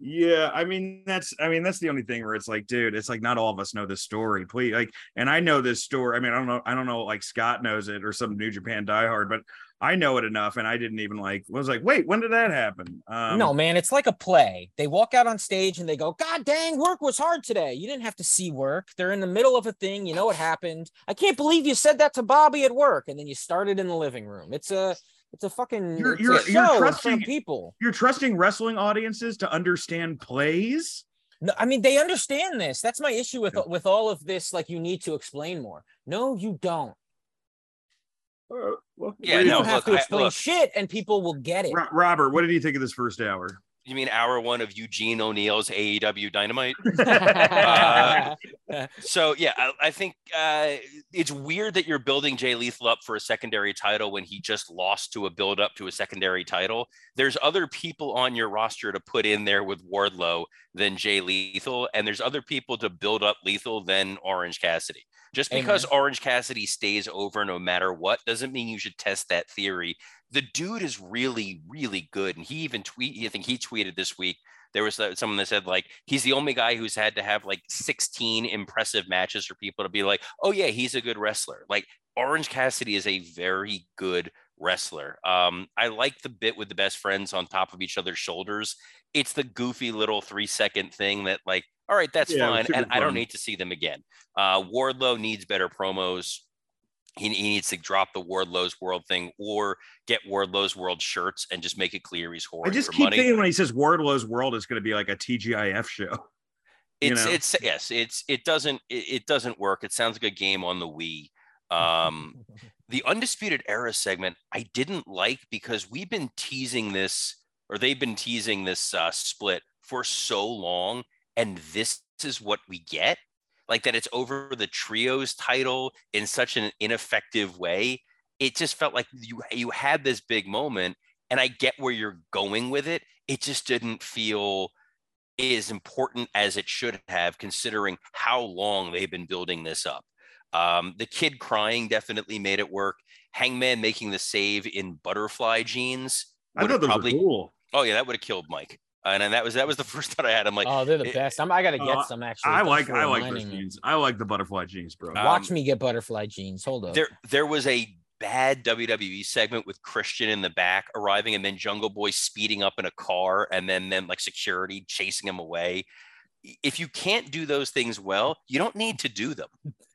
Yeah, I mean that's I mean that's the only thing where it's like, dude, it's like not all of us know this story. Please, like, and I know this story. I mean, I don't know, I don't know, like Scott knows it or some New Japan diehard, but I know it enough, and I didn't even like was like, wait, when did that happen? Um, no, man, it's like a play. They walk out on stage and they go, God dang, work was hard today. You didn't have to see work. They're in the middle of a thing. You know what happened. I can't believe you said that to Bobby at work. And then you started in the living room. It's a it's a fucking You're- it's you're- a you're show trusting- people. you're trusting wrestling audiences to understand plays. No, I mean they understand this. That's my issue with with all of this. Like you need to explain more. No, you don't. Uh, well, Yeah, you no, don't have look, to explain look. shit, and people will get it. Robert, what did you think of this first hour? You mean hour one of Eugene O'Neill's AEW Dynamite? *laughs* Uh, *laughs* so yeah, I, I think uh, it's weird that you're building Jay Lethal up for a secondary title when he just lost to a build up to a secondary title. There's other people on your roster to put in there with Wardlow than Jay Lethal, and there's other people to build up Lethal than Orange Cassidy. Just because Amen. Orange Cassidy stays over no matter what doesn't mean you should test that theory. The dude is really, really good, and he even tweet. I think he tweeted this week. There was uh, someone that said like he's the only guy who's had to have like 16 impressive matches for people to be like, oh yeah, he's a good wrestler. Like Orange Cassidy is a very good wrestler. Um, I like the bit with the best friends on top of each other's shoulders. It's the goofy little three second thing that like, all right, that's Yeah, fine, and I don't need to see them again. Uh, Wardlow needs better promos. He, he needs to drop the Wardlow's World thing or get Wardlow's World shirts and just make it clear he's I just for keep money. thinking when he says Wardlow's World is going to be like a TGIF show. *laughs* you it's know? it's yes it's it doesn't it, it doesn't work it sounds like a game on the wii um *laughs* the undisputed era segment i didn't like because we've been teasing this or they've been teasing this uh, split for so long and this is what we get like that it's over the trios title in such an ineffective way it just felt like you you had this big moment and i get where you're going with it it just didn't feel as important as it should have, considering how long they've been building this up. Um, the kid crying definitely made it work. Hangman making the save in butterfly jeans. I would thought those probably. cool. Oh yeah, that would have killed Mike. And, and that was that was the *laughs* first thought I had. I'm like, oh, they're the it- best. I'm, I gotta get Uh, some actually. I like I like those reminding me. jeans. I like the butterfly jeans, bro. Uh, Watch Um, me get butterfly jeans. Hold up. there there was a bad WWE segment with Christian in the back arriving and then Jungle Boy speeding up in a car and then then like security chasing him away. If you can't do those things well, you don't need to do them.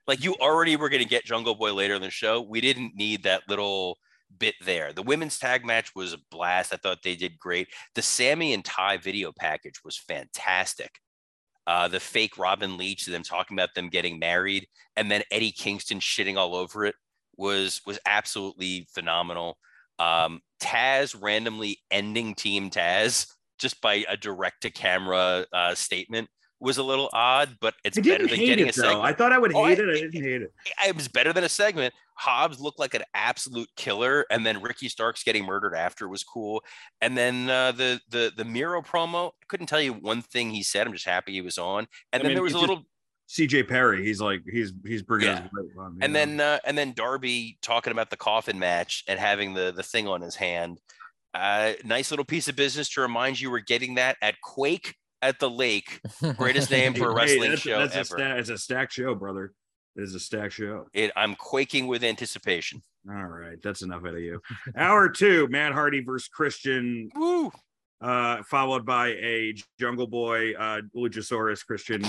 Like you already were going to get Jungle Boy later in the show. We didn't need that little bit there. The women's tag match was a blast. I thought they did great. The Sammy and Ty video package was fantastic. Uh, the fake Robin Leach, them talking about them getting married, and then Eddie Kingston shitting all over it was was absolutely phenomenal. Um, Taz randomly ending Team Taz just by a direct to camera uh, statement was a little odd, but it's I better than getting it a though. segment. I thought I would Oh, hate I- it. I didn't hate it. it was better than a segment. Hobbs looked like an absolute killer, and then Ricky Starks getting murdered after was cool. And then uh, the the the Miro promo, I couldn't tell you one thing he said. I'm just happy he was on. And I then mean, there was a just- little CJ Perry, he's like he's he's bringing Yeah. his weight on, and know? then uh, and then Darby talking about the coffin match and having the the thing on his hand. Uh, nice little piece of business to remind you we're getting that at Quake at the Lake. Greatest *laughs* name for a Hey, wrestling that's, show that's a ever. sta- it's a stack show, brother. It is a stack show. It, I'm quaking with anticipation. All right, that's enough out of you. Hour two, Matt Hardy versus Christian, Woo! uh, followed by a Jungle Boy, uh, Luchasaurus Christian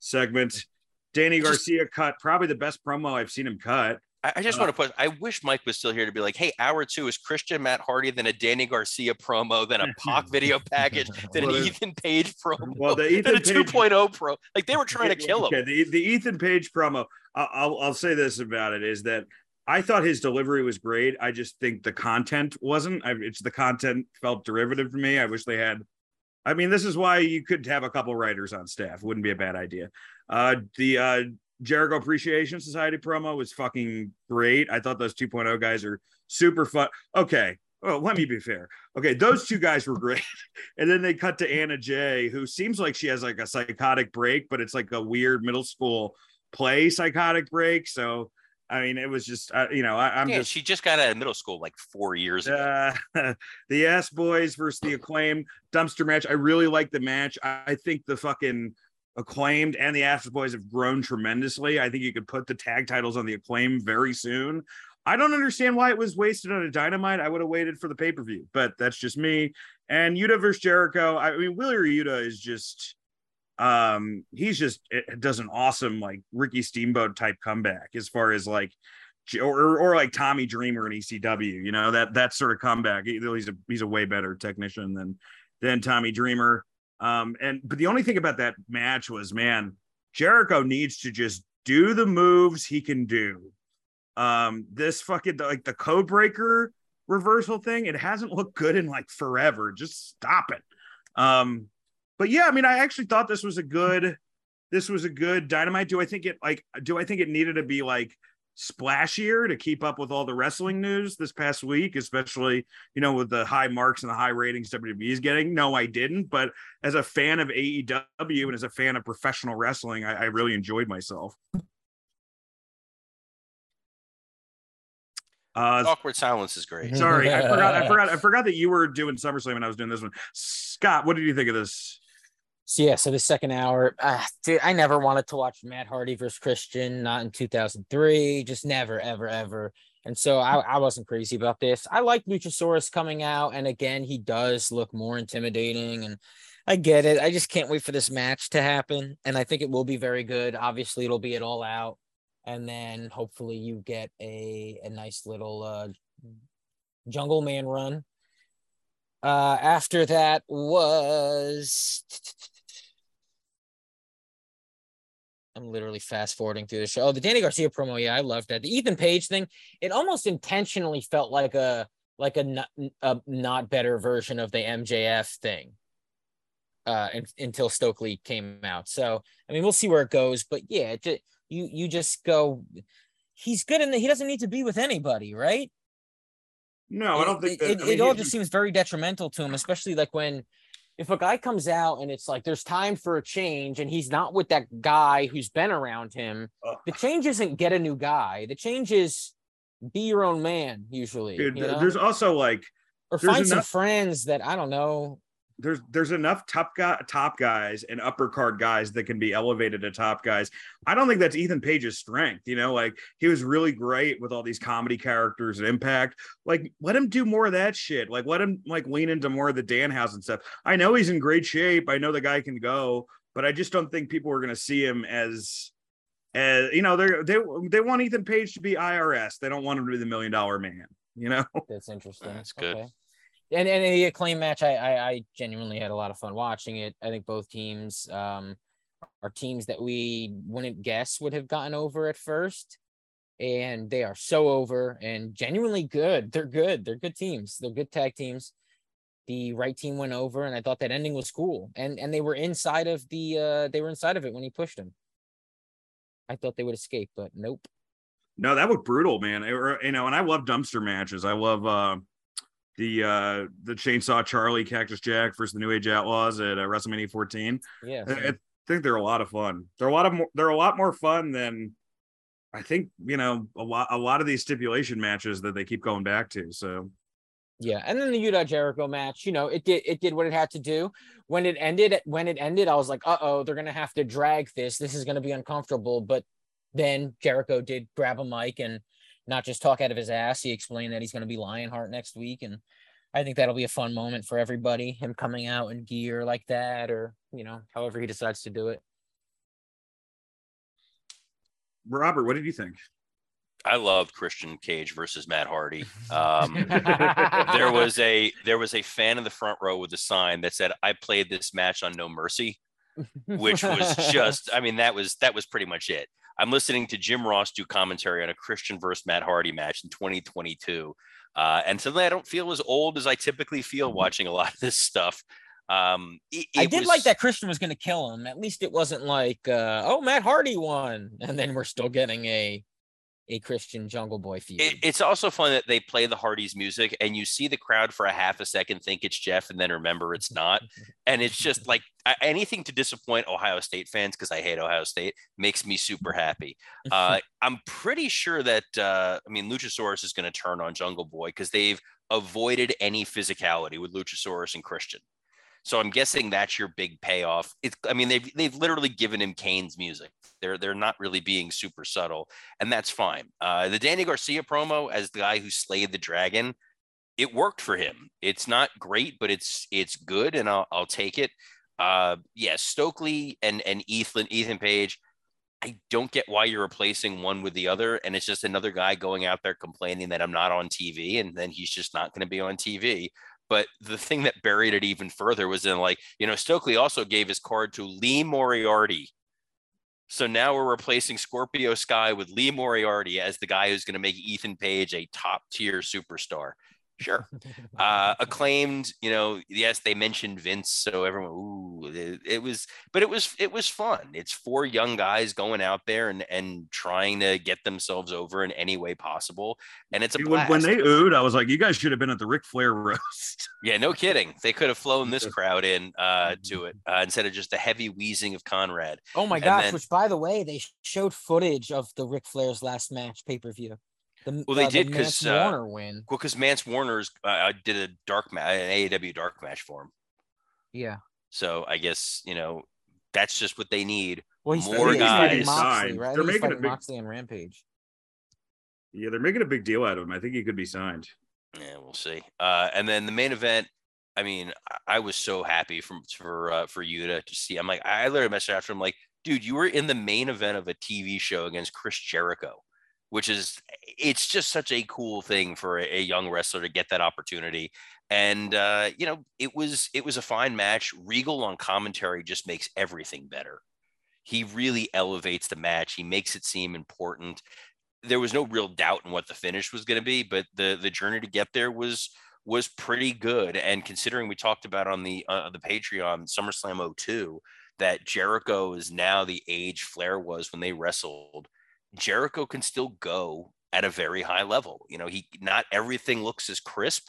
segment. Danny Garcia cut probably the best promo I've seen him cut. I, I just Uh, want to put. I wish Mike was still here to be like, "Hey, hour two is Christian Matt Hardy, then a Danny Garcia promo, then a Pac *laughs* video package, *laughs* then Well, an Ethan Page promo, Well, the then Ethan a Page, 2.0 pro. Like they were trying to kill him. Okay, the, the Ethan Page promo. I- I'll I'll say this about it is that I thought his delivery was great. I just think the content wasn't. I, it's the content felt derivative to me. I wish they had. I mean, this is why you could have a couple writers on staff. Wouldn't be a bad idea. Uh, the uh, Jericho Appreciation Society promo was fucking great. I thought those 2.0 guys are super fun. Okay. Well, let me be fair. Okay, those two guys were great. *laughs* And then they cut to Anna Jay, who seems like she has like a psychotic break, but it's like a weird middle school play psychotic break. So, I mean, it was just, uh, you know, I, I'm yeah, just she just got out of middle school like four years ago. uh, *laughs* the ass boys versus the acclaim dumpster match. I really like the match. I, I think the fucking acclaimed and the ass boys have grown tremendously. I think you could put the tag titles on the acclaim very soon. I don't understand why it was wasted on a dynamite. I would have waited for the pay per view, but that's just me. And Yuta versus Jericho. I mean, Wheeler Yuta is just, um, he's just it does an awesome like Ricky Steamboat type comeback as far as like or, or like Tommy Dreamer in ECW, you know, that that sort of comeback. He's a he's a way better technician than than Tommy Dreamer. Um, and but the only thing about that match was, man, Jericho needs to just do the moves he can do. Um, this fucking like the code breaker reversal thing, it hasn't looked good in like forever. Just stop it. Um, but yeah, I mean, I actually thought this was a good, this was a good dynamite. Do I think it like? Do I think it needed to be like splashier to keep up with all the wrestling news this past week, especially you know with the high marks and the high ratings WWE is getting? No, I didn't. But as a fan of AEW and as a fan of professional wrestling, I, I really enjoyed myself. Uh, Awkward silence is great. sorry, I forgot. I *laughs* forgot. I forgot that you were doing SummerSlam and I was doing this one. Scott, what did you think of this? So yeah, so the second hour, uh, dude, I never wanted to watch Matt Hardy versus Christian, not in 2003, just never, ever, ever. And so I, I wasn't crazy about this. I like Luchasaurus coming out, and again, he does look more intimidating, and I get it. I just can't wait for this match to happen, and I think it will be very good. Obviously, it'll be it all out, and then hopefully you get a a nice little uh, Jungle Man run. Uh, after that was I'm literally fast forwarding through the show. Oh, the Danny Garcia promo. Yeah, I loved that. The Ethan Page thing. It almost intentionally felt like a like a not, a not better version of the MJF thing. Uh, and, until Stokely came out. So I mean, we'll see where it goes. But yeah, it, you you just go. He's good, and he doesn't need to be with anybody, right? No, I don't think that. it, I mean, it all just seems very detrimental to him, especially like when if a guy comes out and it's like there's time for a change and he's not with that guy who's been around him, Uh. the change isn't get a new guy. The change is be your own man, usually. Dude, you know? there's also like or find some friends that I don't know. There's there's enough top guy top guys and upper card guys that can be elevated to top guys. I don't think that's Ethan Page's strength. You know, like he was really great with all these comedy characters and Impact. Like, let him do more of that shit. Like, let him like lean into more of the Danhausen stuff. I know he's in great shape. I know the guy can go, but I just don't think people are going to see him as. As, you know, they they they want Ethan Page to be IRS. They don't want him to be the million dollar man. You know, That's interesting. That's good. Okay. And and the acclaim match, I, I I genuinely had a lot of fun watching it. I think both teams um are teams that we wouldn't guess would have gotten over at first. And they are so over and genuinely good. They're good. They're good teams. They're good tag teams. The right team went over, and I thought that ending was cool. And and they were inside of the uh they were inside of it when he pushed him. I thought they would escape, but nope. No, that was brutal, man. It- you know, and I love dumpster matches. I love uh, the uh, the Chainsaw Charlie Cactus Jack versus the New Age Outlaws at uh, WrestleMania 14. Yeah. I, I think they're a lot of fun. They're a lot of more, they're a lot more fun than I think. You know, a lot a lot of these stipulation matches that they keep going back to. So Yeah, and then the Yuta Jericho match, you know, it did it did what it had to do. When it ended, when it ended, I was like, uh oh, they're gonna have to drag this. This is gonna be uncomfortable. But then Jericho did grab a mic and not just talk out of his ass. He explained that he's gonna be Lionheart next week, and I think that'll be a fun moment for everybody. Him coming out in gear like that, or you know, however he decides to do it. Robert, what did you think? I loved Christian Cage versus Matt Hardy. *laughs* Um, there was a there was a fan in the front row with a sign that said, "I played this match on No Mercy," which was *laughs* just I mean that was that was pretty much it. I'm listening to Jim Ross do commentary on a Christian versus Matt Hardy match in 2022, uh, and suddenly I don't feel as old as I typically feel watching a lot of this stuff. Um, it- I did was- like that Christian was going to kill him. At least it wasn't like, uh, oh, Matt Hardy won, and then we're still getting a a Christian Jungle Boy feud. It, it's also fun that they play the Hardys music and you see the crowd for a half a second think it's Jeff and then remember it's not. And it's just *laughs* like anything to disappoint Ohio State fans because I hate Ohio State makes me super happy. Uh, *laughs* I'm pretty sure that uh, I mean Luchasaurus is going to turn on Jungle Boy because they've avoided any physicality with Luchasaurus and Christian. So I'm guessing that's your big payoff. It's I mean they've they've literally given him Kane's music. They're they're not really being super subtle, and that's fine. Uh, the Danny Garcia promo as the guy who slayed the dragon, it worked for him. It's not great, but it's it's good, and I'll I'll take it. Uh, yeah, Stokely and and Ethan Ethan Page. I don't get why you're replacing one with the other, and it's just another guy going out there complaining that I'm not on TV, and then he's just not going to be on TV. But the thing that buried it even further was in like, you know, Stokely also gave his card to Lee Moriarty. So now we're replacing Scorpio Sky with Lee Moriarty as the guy who's going to make Ethan Page a top tier superstar. Sure. *laughs* Uh, acclaimed, you know, yes, they mentioned Vince, so everyone, ooh, it, it, was, but it was, it was fun. It's four young guys going out there and and trying to get themselves over in any way possible, and it's a When, blast. when they oohed, I was like, you guys should have been at the Ric Flair *laughs* roast. yeah, no kidding. They could have flown this *laughs* crowd in uh, to it uh, instead of just the heavy wheezing of Conrad. Oh my And gosh! then- which, by the way, they showed footage of the Ric Flair's last match pay per view. The, Well, they uh, the did 'cause, Mance uh, Warner win. Well, because Mance Warner's uh, did a dark match, an AAW dark match for him. Yeah. So I guess you know that's just what they need. Well, he's more he's guys Moxley, signed. right? They're He's making a fighting big- Moxley on Rampage. yeah, they're making a big deal out of him. I think he could be signed. Yeah, we'll see. Uh, and then the main event. I mean, I- I was so happy from for uh, for you to, to see. I'm like, I literally messaged after him like, dude, you were in the main event of a TV show against Chris Jericho, which is it's just such a cool thing for a, young wrestler to get that opportunity. And uh, you know, it was it was a fine match. Regal on commentary just makes everything better. He really elevates the match. He makes it seem important. There was no real doubt in what the finish was going to be, but the the journey to get there was was pretty good. And considering we talked about on the uh, the Patreon SummerSlam 02 that Jericho is now the age Flair was when they wrestled, Jericho can still go at a very high level. You know, he not everything looks as crisp,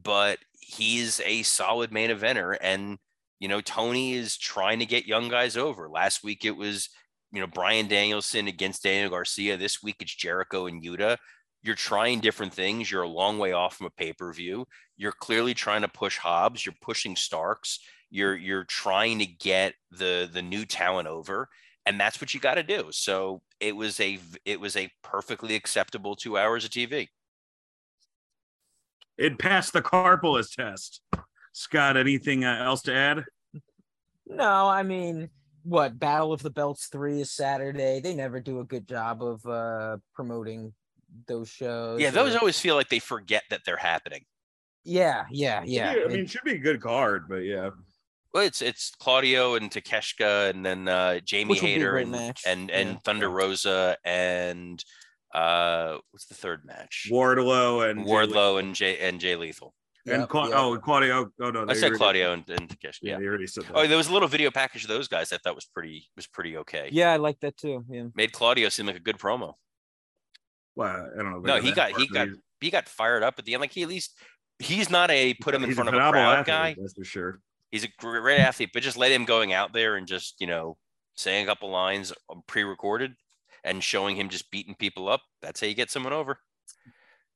but he's a solid main eventer. And you know, Tony is trying to get young guys over. Last week it was you know Bryan Danielson against Daniel Garcia. This week it's Jericho and Yuta you're trying different things. You're a long way off from a pay per view. You're clearly trying to push Hobbs. You're pushing Starks. You're you're trying to get the the new talent over, and that's what you got to do. So it was a it was a perfectly acceptable two hours of TV. It passed the Carpolis test. Scott, anything uh, else to add? No, I mean, what Battle of the Belts three is Saturday. They never do a good job of uh promoting those shows. Yeah, those or- always feel like they forget that they're happening. yeah, yeah, yeah. I It- mean, it should be a good card, but yeah. Well, it's it's Claudio and Takeshita, and then uh, Jamie Which will be a Hayter and match. and and Yeah. Thunder Rosa and uh, what's the third match? Wardlow and Wardlow and Jay and Jay Lethal. and Yep, Cla- yep. oh Claudio. Oh no, I said Claudio and, and Takeshita. Yeah, Yeah. already said that. Oh, there was a little video package of those guys I thought was pretty was pretty okay. yeah, I like that too. Yeah. Made Claudio seem like a good promo. well, I don't know. No, he got part, he got he got fired up at the end. Like he at least he's not a put him in front of a crowd athlete, guy. That's for sure. He's a great athlete, but just let him going out there and just you know saying a couple lines um, pre-recorded and showing him just beating people up. That's how you get someone over.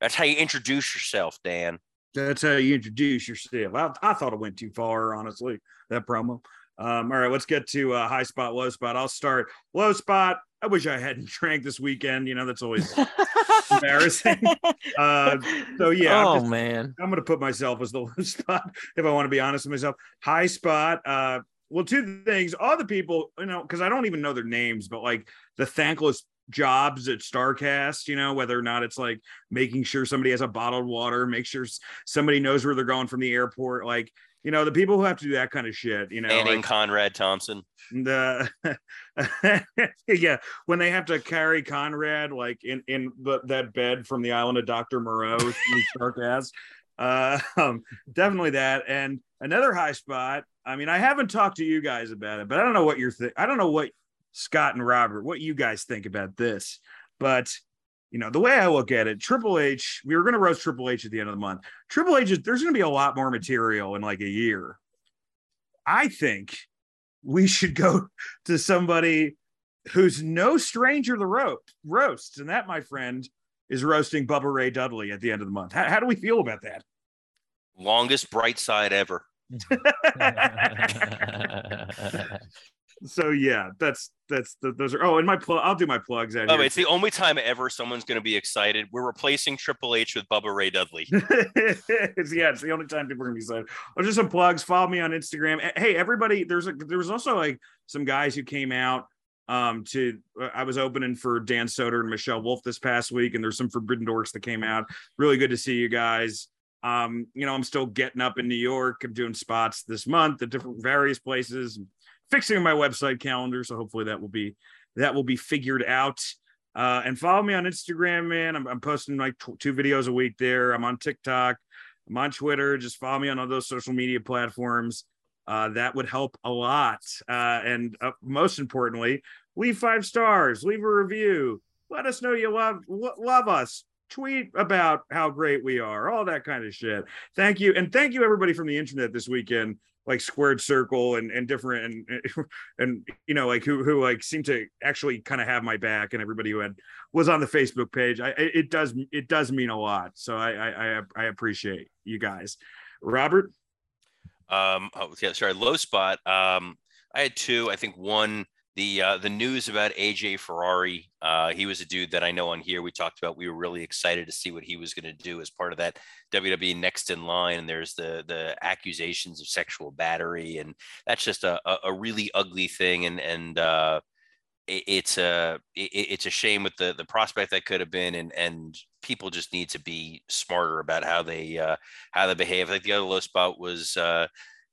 That's how you introduce yourself, Dan. That's how you introduce yourself. I, I thought it went too far, honestly. That promo. Um, all right, let's get to uh, high spot, low spot. I'll start low spot. I wish I hadn't *laughs* drank this weekend. You know, that's always *laughs* embarrassing. *laughs* Uh, so yeah, I'm oh just- man. I'm going to put myself as the low spot if I want to be honest with myself. High spot. Uh, well, two things. All the people, you know, because I don't even know their names, but like the thankless jobs at Starrcast, you know, whether or not it's like making sure somebody has a bottled water, make sure somebody knows where they're going from the airport, like you know, the people who have to do that kind of shit, you know, Manning like Conrad Thompson. the *laughs* yeah, when they have to carry Conrad like in in the, that bed from the island of Dr. Moreau, Starrcast. Uh, *laughs* um, definitely that. And another high spot. I mean, I haven't talked to you guys about it, but I don't know what you're. I don't know what Scott and Robert, what you guys think about this. But you know, the way I look at it, Triple H, we were going to roast Triple H at the end of the month. Triple H, is- there's going to be a lot more material in like a year. I think we should go *laughs* to somebody who's no stranger to ro- roasts, and that, my friend, is roasting Bubba Ray Dudley at the end of the month. How, how do we feel about that? Longest bright side ever. *laughs* *laughs* So yeah, that's that's the, those are. Oh, and my plug. I'll do my plugs out Oh, here. it's the only time ever someone's going to be excited. We're replacing Triple H with Bubba Ray Dudley. *laughs* it's, yeah, it's the only time people are gonna be excited. Oh, just some plugs. Follow me on Instagram. Hey, everybody, there's a there was also like some guys who came out um to I was opening for Dan Soder and Michelle Wolf this past week, and there's some Forbidden Dorks that came out. Really good to see you guys. Um, you know, I'm still getting up in New York. I'm doing spots this month at different various places, fixing my website calendar. So hopefully that will be that will be figured out. Uh, and follow me on Instagram, man. I'm, I'm posting like tw- two videos a week there. I'm on TikTok. I'm on Twitter. Just follow me on all those social media platforms. Uh, that would help a lot. Uh, and uh, most importantly, leave five stars, leave a review. Let us know you love love us. Tweet about how great we are, all that kind of shit. Thank you, and thank you everybody from the internet this weekend like squared circle and and different and *laughs* and you know like who who like seem to actually kind of have my back and everybody who had was on the facebook page i it does it does mean a lot. So i i i appreciate you guys. Robert? Um oh, yeah sorry low spot um i had two i think one the uh, the news about AJ Ferrari. Uh, he was a dude that I know on here. We talked about. We were really excited to see what he was going to do as part of that WWE Next in Line. And there's the the accusations of sexual battery, and that's just a a, really ugly thing. And and uh, it, it's a it, it's a shame with the the prospect that could have been, and and people just need to be smarter about how they uh, how they behave. Think the other low spot was uh,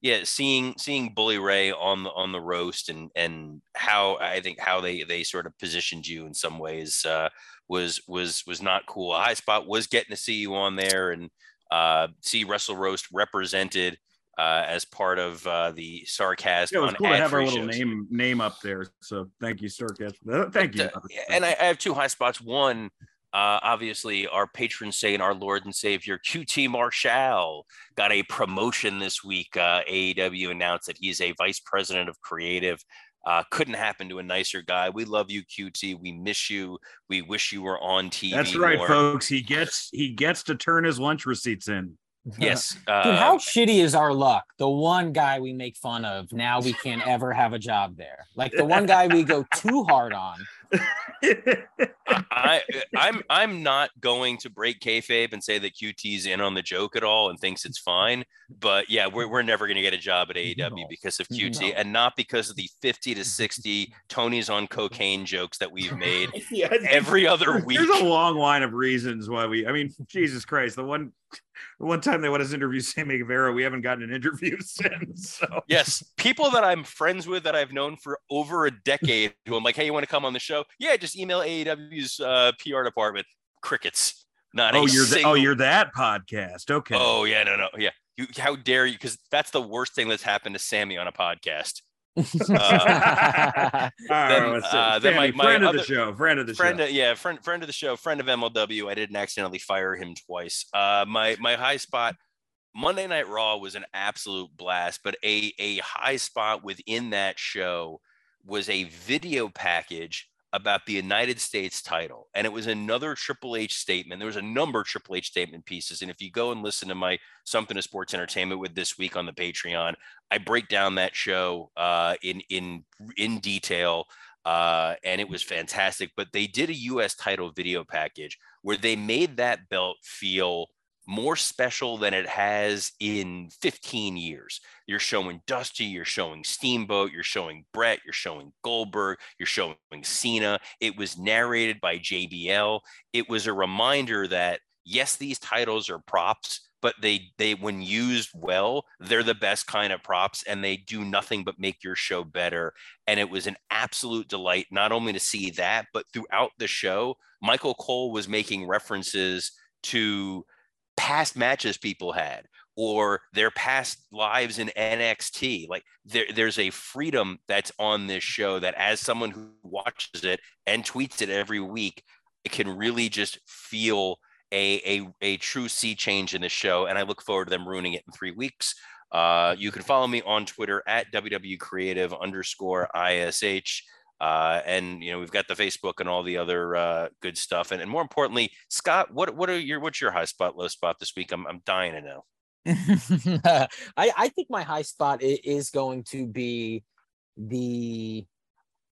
yeah, seeing seeing Bully Ray on the on the roast and and how I think how they they sort of positioned you in some ways uh, was was was not cool. High spot was getting to see you on there and uh, see Wrestle Roast represented uh, as part of uh, the sarcasm. Yeah, it was cool to have our little shows. name name up there. So thank you, Sarcasm. *laughs* Thank you. and I, I have two high spots. One uh, obviously, our patron saint, our Lord and Savior, QT Marshall, got a promotion this week. Uh, AEW announced that he's a vice president of creative. Uh, couldn't happen to a nicer guy. We love you, QT. We miss you. We wish you were on TV. That's right, more. folks. He gets he gets to turn his lunch receipts in. Yes. *laughs* Uh, Dude, how shitty is our luck? The one guy we make fun of, now we can't ever have a job there. Like the one guy we go too hard on. I, I'm I'm not going to break kayfabe and say that QT's in on the joke at all and thinks it's fine. But yeah, we're, we're never going to get a job at AEW no. because of QT no. and not because of the 50 to 60 Tony's on cocaine jokes that we've made *laughs* yeah, every other week. There's a long line of reasons why we. I mean, Jesus Christ, the one the one time they want us to interview *laughs* Sammy Guevara, we haven't gotten an interview *laughs* since. So. Yes, people that I'm friends with that I've known for over a decade, who I'm like, hey, you want to come on the show? Yeah, just email AEW's uh, PR department. Crickets. Not oh, you're single... the, oh, you're that podcast. Okay. Oh yeah, no, no, yeah. You, how dare you? Because that's the worst thing that's happened to Sammy on a podcast. *laughs* uh, then, uh, then my, my friend other, of the show, friend of the friend show, of, yeah, friend friend of the show, friend of MLW. I didn't accidentally fire him twice. Uh, my my high spot Monday Night Raw was an absolute blast, but a a high spot within that show was a video package about the United States title. And it was another Triple H statement. There was a number of Triple H statement pieces. And if you go and listen to my Something to Sports Entertainment with this week on the Patreon, I break down that show uh, in in in detail. Uh, and it was fantastic. But they did a US title video package where they made that belt feel more special than it has in 15 years. You're showing Dusty, you're showing Steamboat, you're showing Bret, you're showing Goldberg, you're showing Cena. It was narrated by JBL. It was a reminder that yes, these titles are props, but they they when used well, they're the best kind of props and they do nothing but make your show better. And it was an absolute delight not only to see that, but throughout the show, Michael Cole was making references to past matches people had or their past lives in NXT. Like there, there's a freedom that's on this show that as someone who watches it and tweets it every week, it can really just feel a, a, a true sea change in the show. And I look forward to them ruining it in three weeks. Uh, you can follow me on Twitter at WW Creative underscore ISH. Uh, and you know we've got the Facebook and all the other uh, good stuff, and, and more importantly, Scott, what what are your what's your high spot, low spot this week? I'm I'm dying to know. *laughs* I I think my high spot is going to be the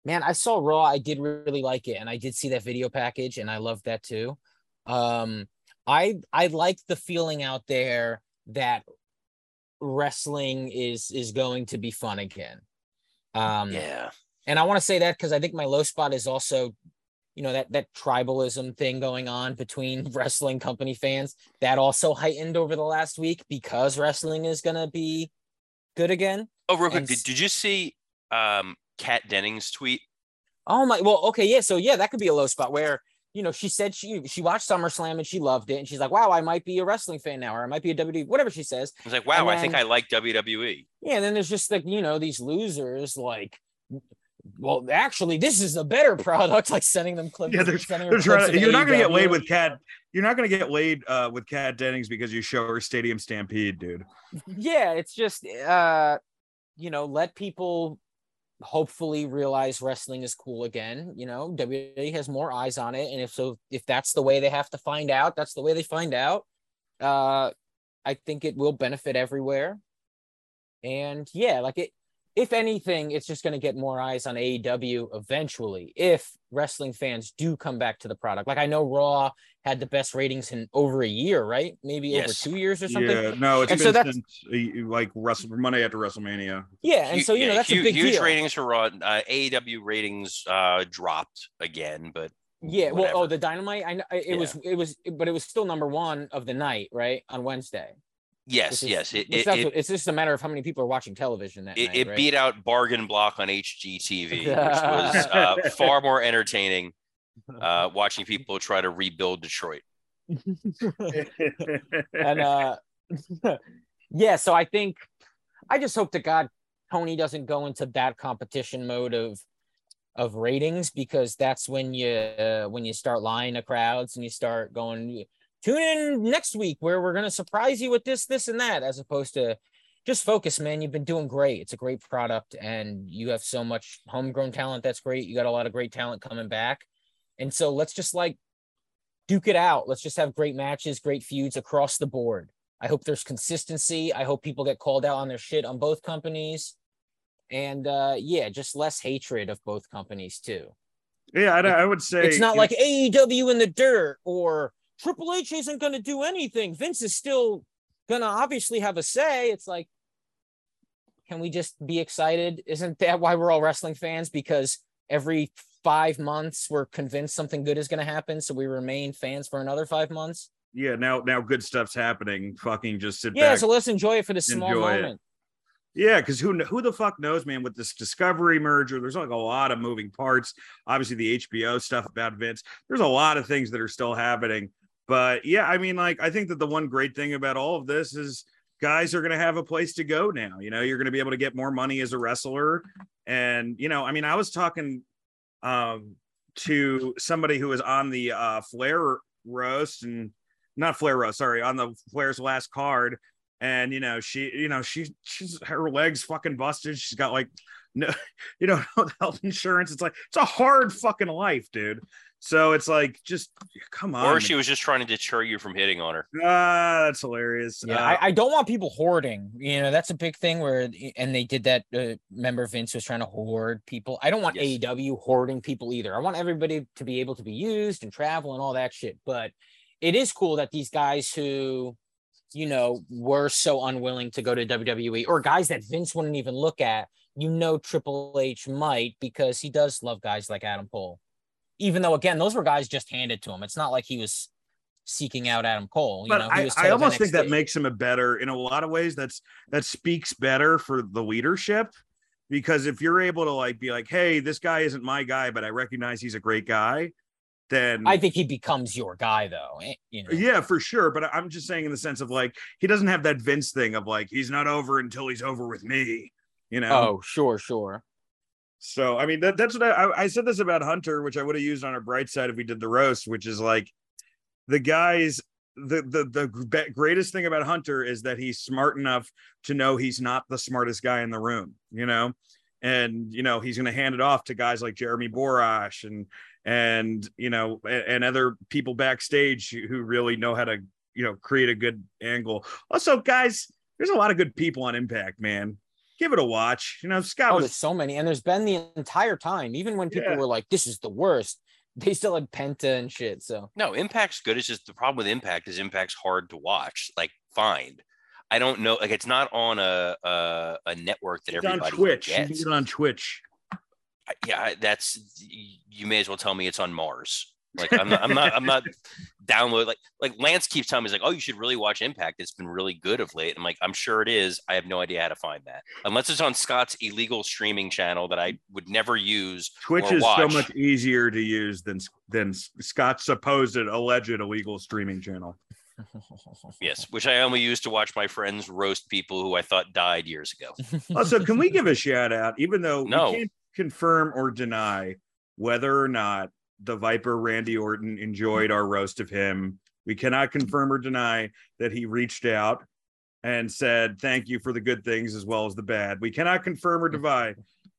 man. I saw Raw. I did really like it, and I did see that video package, and I loved that too. Um, I I like the feeling out there that wrestling is is going to be fun again. Um, yeah and I want to say that because I think my low spot is also, you know, that that tribalism thing going on between *laughs* wrestling company fans that also heightened over the last week because wrestling is gonna be good again. Oh, real quick, did, did you see um Kat Dennings' tweet? Oh my well, okay, yeah. So yeah, that could be a low spot where you know, she said she she watched SummerSlam and she loved it, and she's like, "Wow, I might be a wrestling fan now, or I might be a WWE, whatever she says." I was like, wow, And I think I like E." WWE. Yeah, and then there's just like you know these losers like, well, actually, this is a better *laughs* product. Like sending them clips. Yeah, they're, sending they're clips to, you're not gonna get AEW. laid with Kat. You're not gonna get laid uh, with Kat Dennings because you show her Stadium Stampede, dude. yeah it's just uh you know let people hopefully realize wrestling is cool again you know WWE has more eyes on it and if so if that's the way they have to find out that's the way they find out uh i think it will benefit everywhere and yeah like it if anything it's just going to get more eyes on AEW eventually if wrestling fans do come back to the product like i know raw had the best ratings in over a year right maybe over two years or something Yeah, no, it's And been so that's- since uh, like Wrestle Monday after WrestleMania. yeah and so you know that's hu- a big huge deal ratings for Raw. Uh, AEW ratings uh, dropped again, but Yeah, well, oh, the dynamite. I know it was, it was, but it was still number one of the night, right, on Wednesday. Yes, is- yes, it it, it, what- it's just a matter of how many people are watching television that it, night. it right? beat out Bargain Block on HGTV, which was *laughs* uh, far more entertaining. Uh, *laughs* watching people try to rebuild Detroit. and uh, *laughs* yeah, so I think I just hope to God Tony doesn't go into that competition mode of of ratings because that's when you uh, when you start lying to crowds and you start going tune in next week where we're gonna surprise you with this this and that as opposed to just focus man you've been doing great. It's a great product and you have so much homegrown talent that's great. You got a lot of great talent coming back. And so let's just like duke it out. Let's just have great matches great feuds across the board. I hope there's consistency. I hope people get called out on their shit on both companies. And uh yeah just less hatred of both companies too. Yeah, I, I would say it's not like AEW in the dirt or Triple H isn't going to do anything. Vince is still going to obviously have a say. It's like, can we just be excited? Isn't that why we're all wrestling fans? Because every five months we're convinced something good is going to happen. So we remain fans for another five months. yeah, now now good stuff's happening. Fucking just sit Yeah. back. So let's enjoy it for the small Enjoy it. moment. Yeah, because who who the fuck knows, man? With this Discovery merger, there's like a lot of moving parts. Obviously, the HBO stuff about Vince. There's a lot of things that are still happening. But yeah, I mean, like I think that the one great thing about all of this is guys are going to have a place to go now. You know, you're going to be able to get more money as a wrestler, and you know, I mean, I was talking um to somebody who was on the uh Flair roast and not Flair roast, sorry, on the Flair's last card. And you know she you know she she's her legs fucking busted. She's got like no *laughs* you know *laughs* health insurance. It's like it's a hard fucking life dude so it's like just come on or she was just trying to deter you from hitting on her. ah that's hilarious Yeah, Uh, I, I don't want people hoarding. You know, that's a big thing where, and they did that. Uh, remember, Vince was trying to hoard people. I don't want Yes. AEW hoarding people either. I want everybody to be able to be used and travel and all that shit. But it is cool that these guys who, you know, were so unwilling to go to WWE or guys that Vince wouldn't even look at, you know, Triple H might because he does love guys like Adam Cole. Even though, again, those were guys just handed to him. It's not like he was seeking out Adam Cole. You but know, he I, was I almost think that makes him a better in a lot of ways that's that speaks better for the leadership because if you're able to like be like hey this guy isn't my guy but i recognize he's a great guy then I think he becomes your guy though. eh, You know. Yeah, for sure. But I'm just saying in the sense of like he doesn't have that Vince thing of like he's not over until he's over with me, you know. Oh, sure, sure. So I mean that, that's what I, I said this about Hunter, which I would have used on our bright side if we did the roast, which is like the guys. The the the greatest thing about Hunter is that he's smart enough to know he's not the smartest guy in the room, you know, and you know he's going to hand it off to guys like Jeremy Borash and and you know and, and other people backstage who really know how to you know create a good angle. Also, guys, there's a lot of good people on Impact, man. Give it a watch. You know, Scott Oh, was there's so many, and there's been the entire time, even when people Yeah. were like, "This is the worst," *laughs* they still had Penta and shit. So No, Impact's good. It's just the problem with Impact is Impact's hard to watch. Like, find. I don't know. Like, it's not on a a, a network that It's on everybody Twitch. You can gets. get it on Twitch. Yeah, that's. You may as well tell me it's on Mars. Like I'm not, I'm not, I'm not *laughs* download like like Lance keeps telling me he's like, oh, you should really watch Impact. It's been really good of late. I'm like, I'm sure it is. I have no idea how to find that unless it's on Scott's illegal streaming channel that I would never use. Twitch is so much easier to use than than Scott's supposed alleged illegal streaming channel. *laughs* Yes, which I only use to watch my friends roast people who I thought died years ago. *laughs* Also, can we give a shout out, even though No. we can't confirm or deny whether or not the Viper Randy Orton enjoyed our roast of him? We cannot confirm or deny that he reached out and said thank you for the good things as well as the bad. We cannot confirm or deny,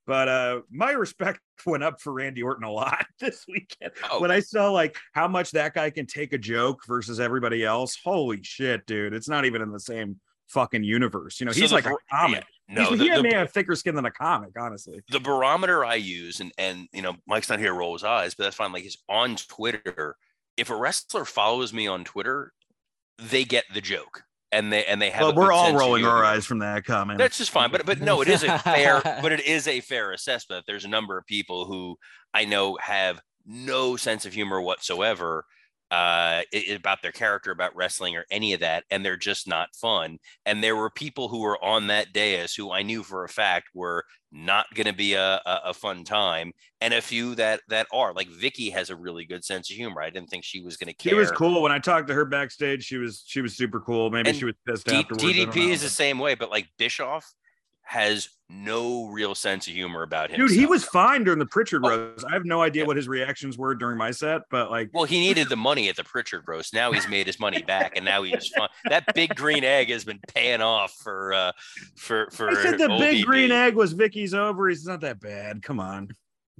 but uh my respect *laughs* went up for Randy Orton a lot *laughs* this weekend Oh. when I saw like how much that guy can take a joke versus everybody else. Holy shit, dude! It's not even in the same fucking universe. You know, So he's the like a comic. No, He's- the, he the- may have thicker skin than a comic, honestly. the barometer I use, and and you know, Mike's not here to roll his eyes, but that's fine. Like he's on Twitter. If a wrestler follows me on Twitter, they get the joke, and they and they have. Well, we're all rolling our eyes from that comment. That's just fine, but but no, it is a fair, *laughs* but it is a fair assessment. There's a number of people who I know have no sense of humor whatsoever uh i- i- about their character about wrestling or any of that and they're just not fun and there were people who were on that dais who i knew for a fact were not going to be a, a, a fun time and a few that that are like Vickie has a really good sense of humor i didn't think she was going to care she was cool when I talked to her backstage. She was she was super cool. Maybe And she was pissed D- afterwards. DDP is the same way, but like Bischoff has no real sense of humor about him. Dude, he was fine during the Pritchard Oh. roast. I have no idea what his reactions were during my set, but like, Well, he needed the money at the Pritchard roast. Now he's made his money back, and now he's fun. That big green egg has been paying off for uh for for. *laughs* I said the big green egg was Vickie's ovaries. It's not that bad. Come on. *laughs*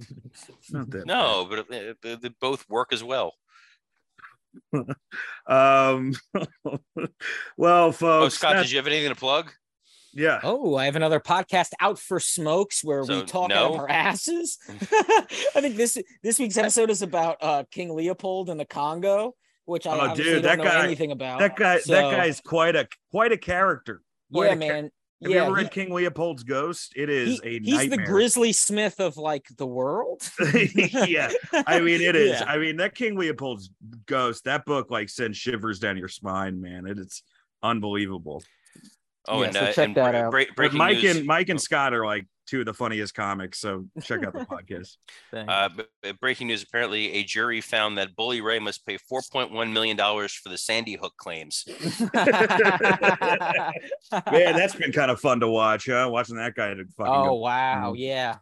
It's not that No, but uh, they, they both work as well. *laughs* Um well, folks. Oh. Scott, did you have anything to plug? Yeah. Oh, I have another podcast out for smokes where So, we talk no? out of our asses. *laughs* *laughs* I think this this week's episode is about uh, King Leopold and the Congo, which I Oh, dude, don't that know guy- anything about. That guy So, that guy's quite a quite a character. quite yeah, a char- man. Have yeah, you ever he- read King Leopold's Ghost? It is he- a he's nightmare. the Grizzly Smith of like the world. *laughs* yeah. I mean, it is. Yeah. I mean, that King Leopold's Ghost, that book like sends shivers down your spine, man. It, it's unbelievable. Oh, Yeah, and, so uh, check and that bre- out. bre- But breaking Mike news. and Mike and Scott are like two of the funniest comics, so check out the *laughs* podcast. Uh, b- b- breaking news: Apparently, a jury found that Bully Ray must pay 4.1 million dollars for the Sandy Hook claims. *laughs* Man, that's been kind of fun to watch, huh? Watching that guy to fucking oh go. wow, yeah.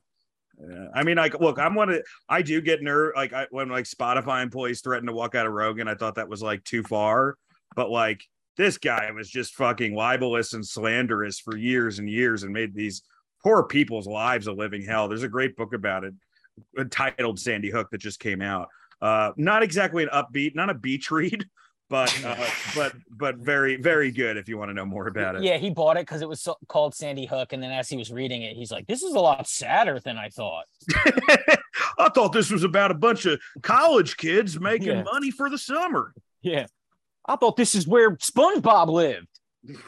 Yeah. I mean, like, look, I'm one of I do get nerve like I, when like Spotify employees threatened to walk out of Rogan. I thought that was like too far, but like this guy was just fucking libelous and slanderous for years and years and made these poor people's lives a living hell. There's a great book about it entitled Sandy Hook that just came out. Uh, not exactly an upbeat, not a beach *laughs* read, but uh, but but very very good if you want to know more about it. Yeah, he bought it because it was so- called Sandy Hook, and then as he was reading it, he's like, "This is a lot sadder than I thought." *laughs* I thought this was about a bunch of college kids making Yeah. money for the summer. Yeah, I thought this is where SpongeBob lived. *laughs*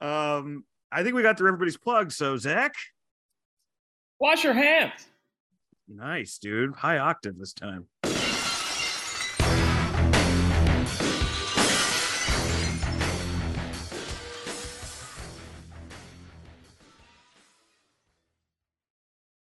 Um, I think we got through everybody's plugs. So Zach, Wash your hands. nice dude, high octave this time.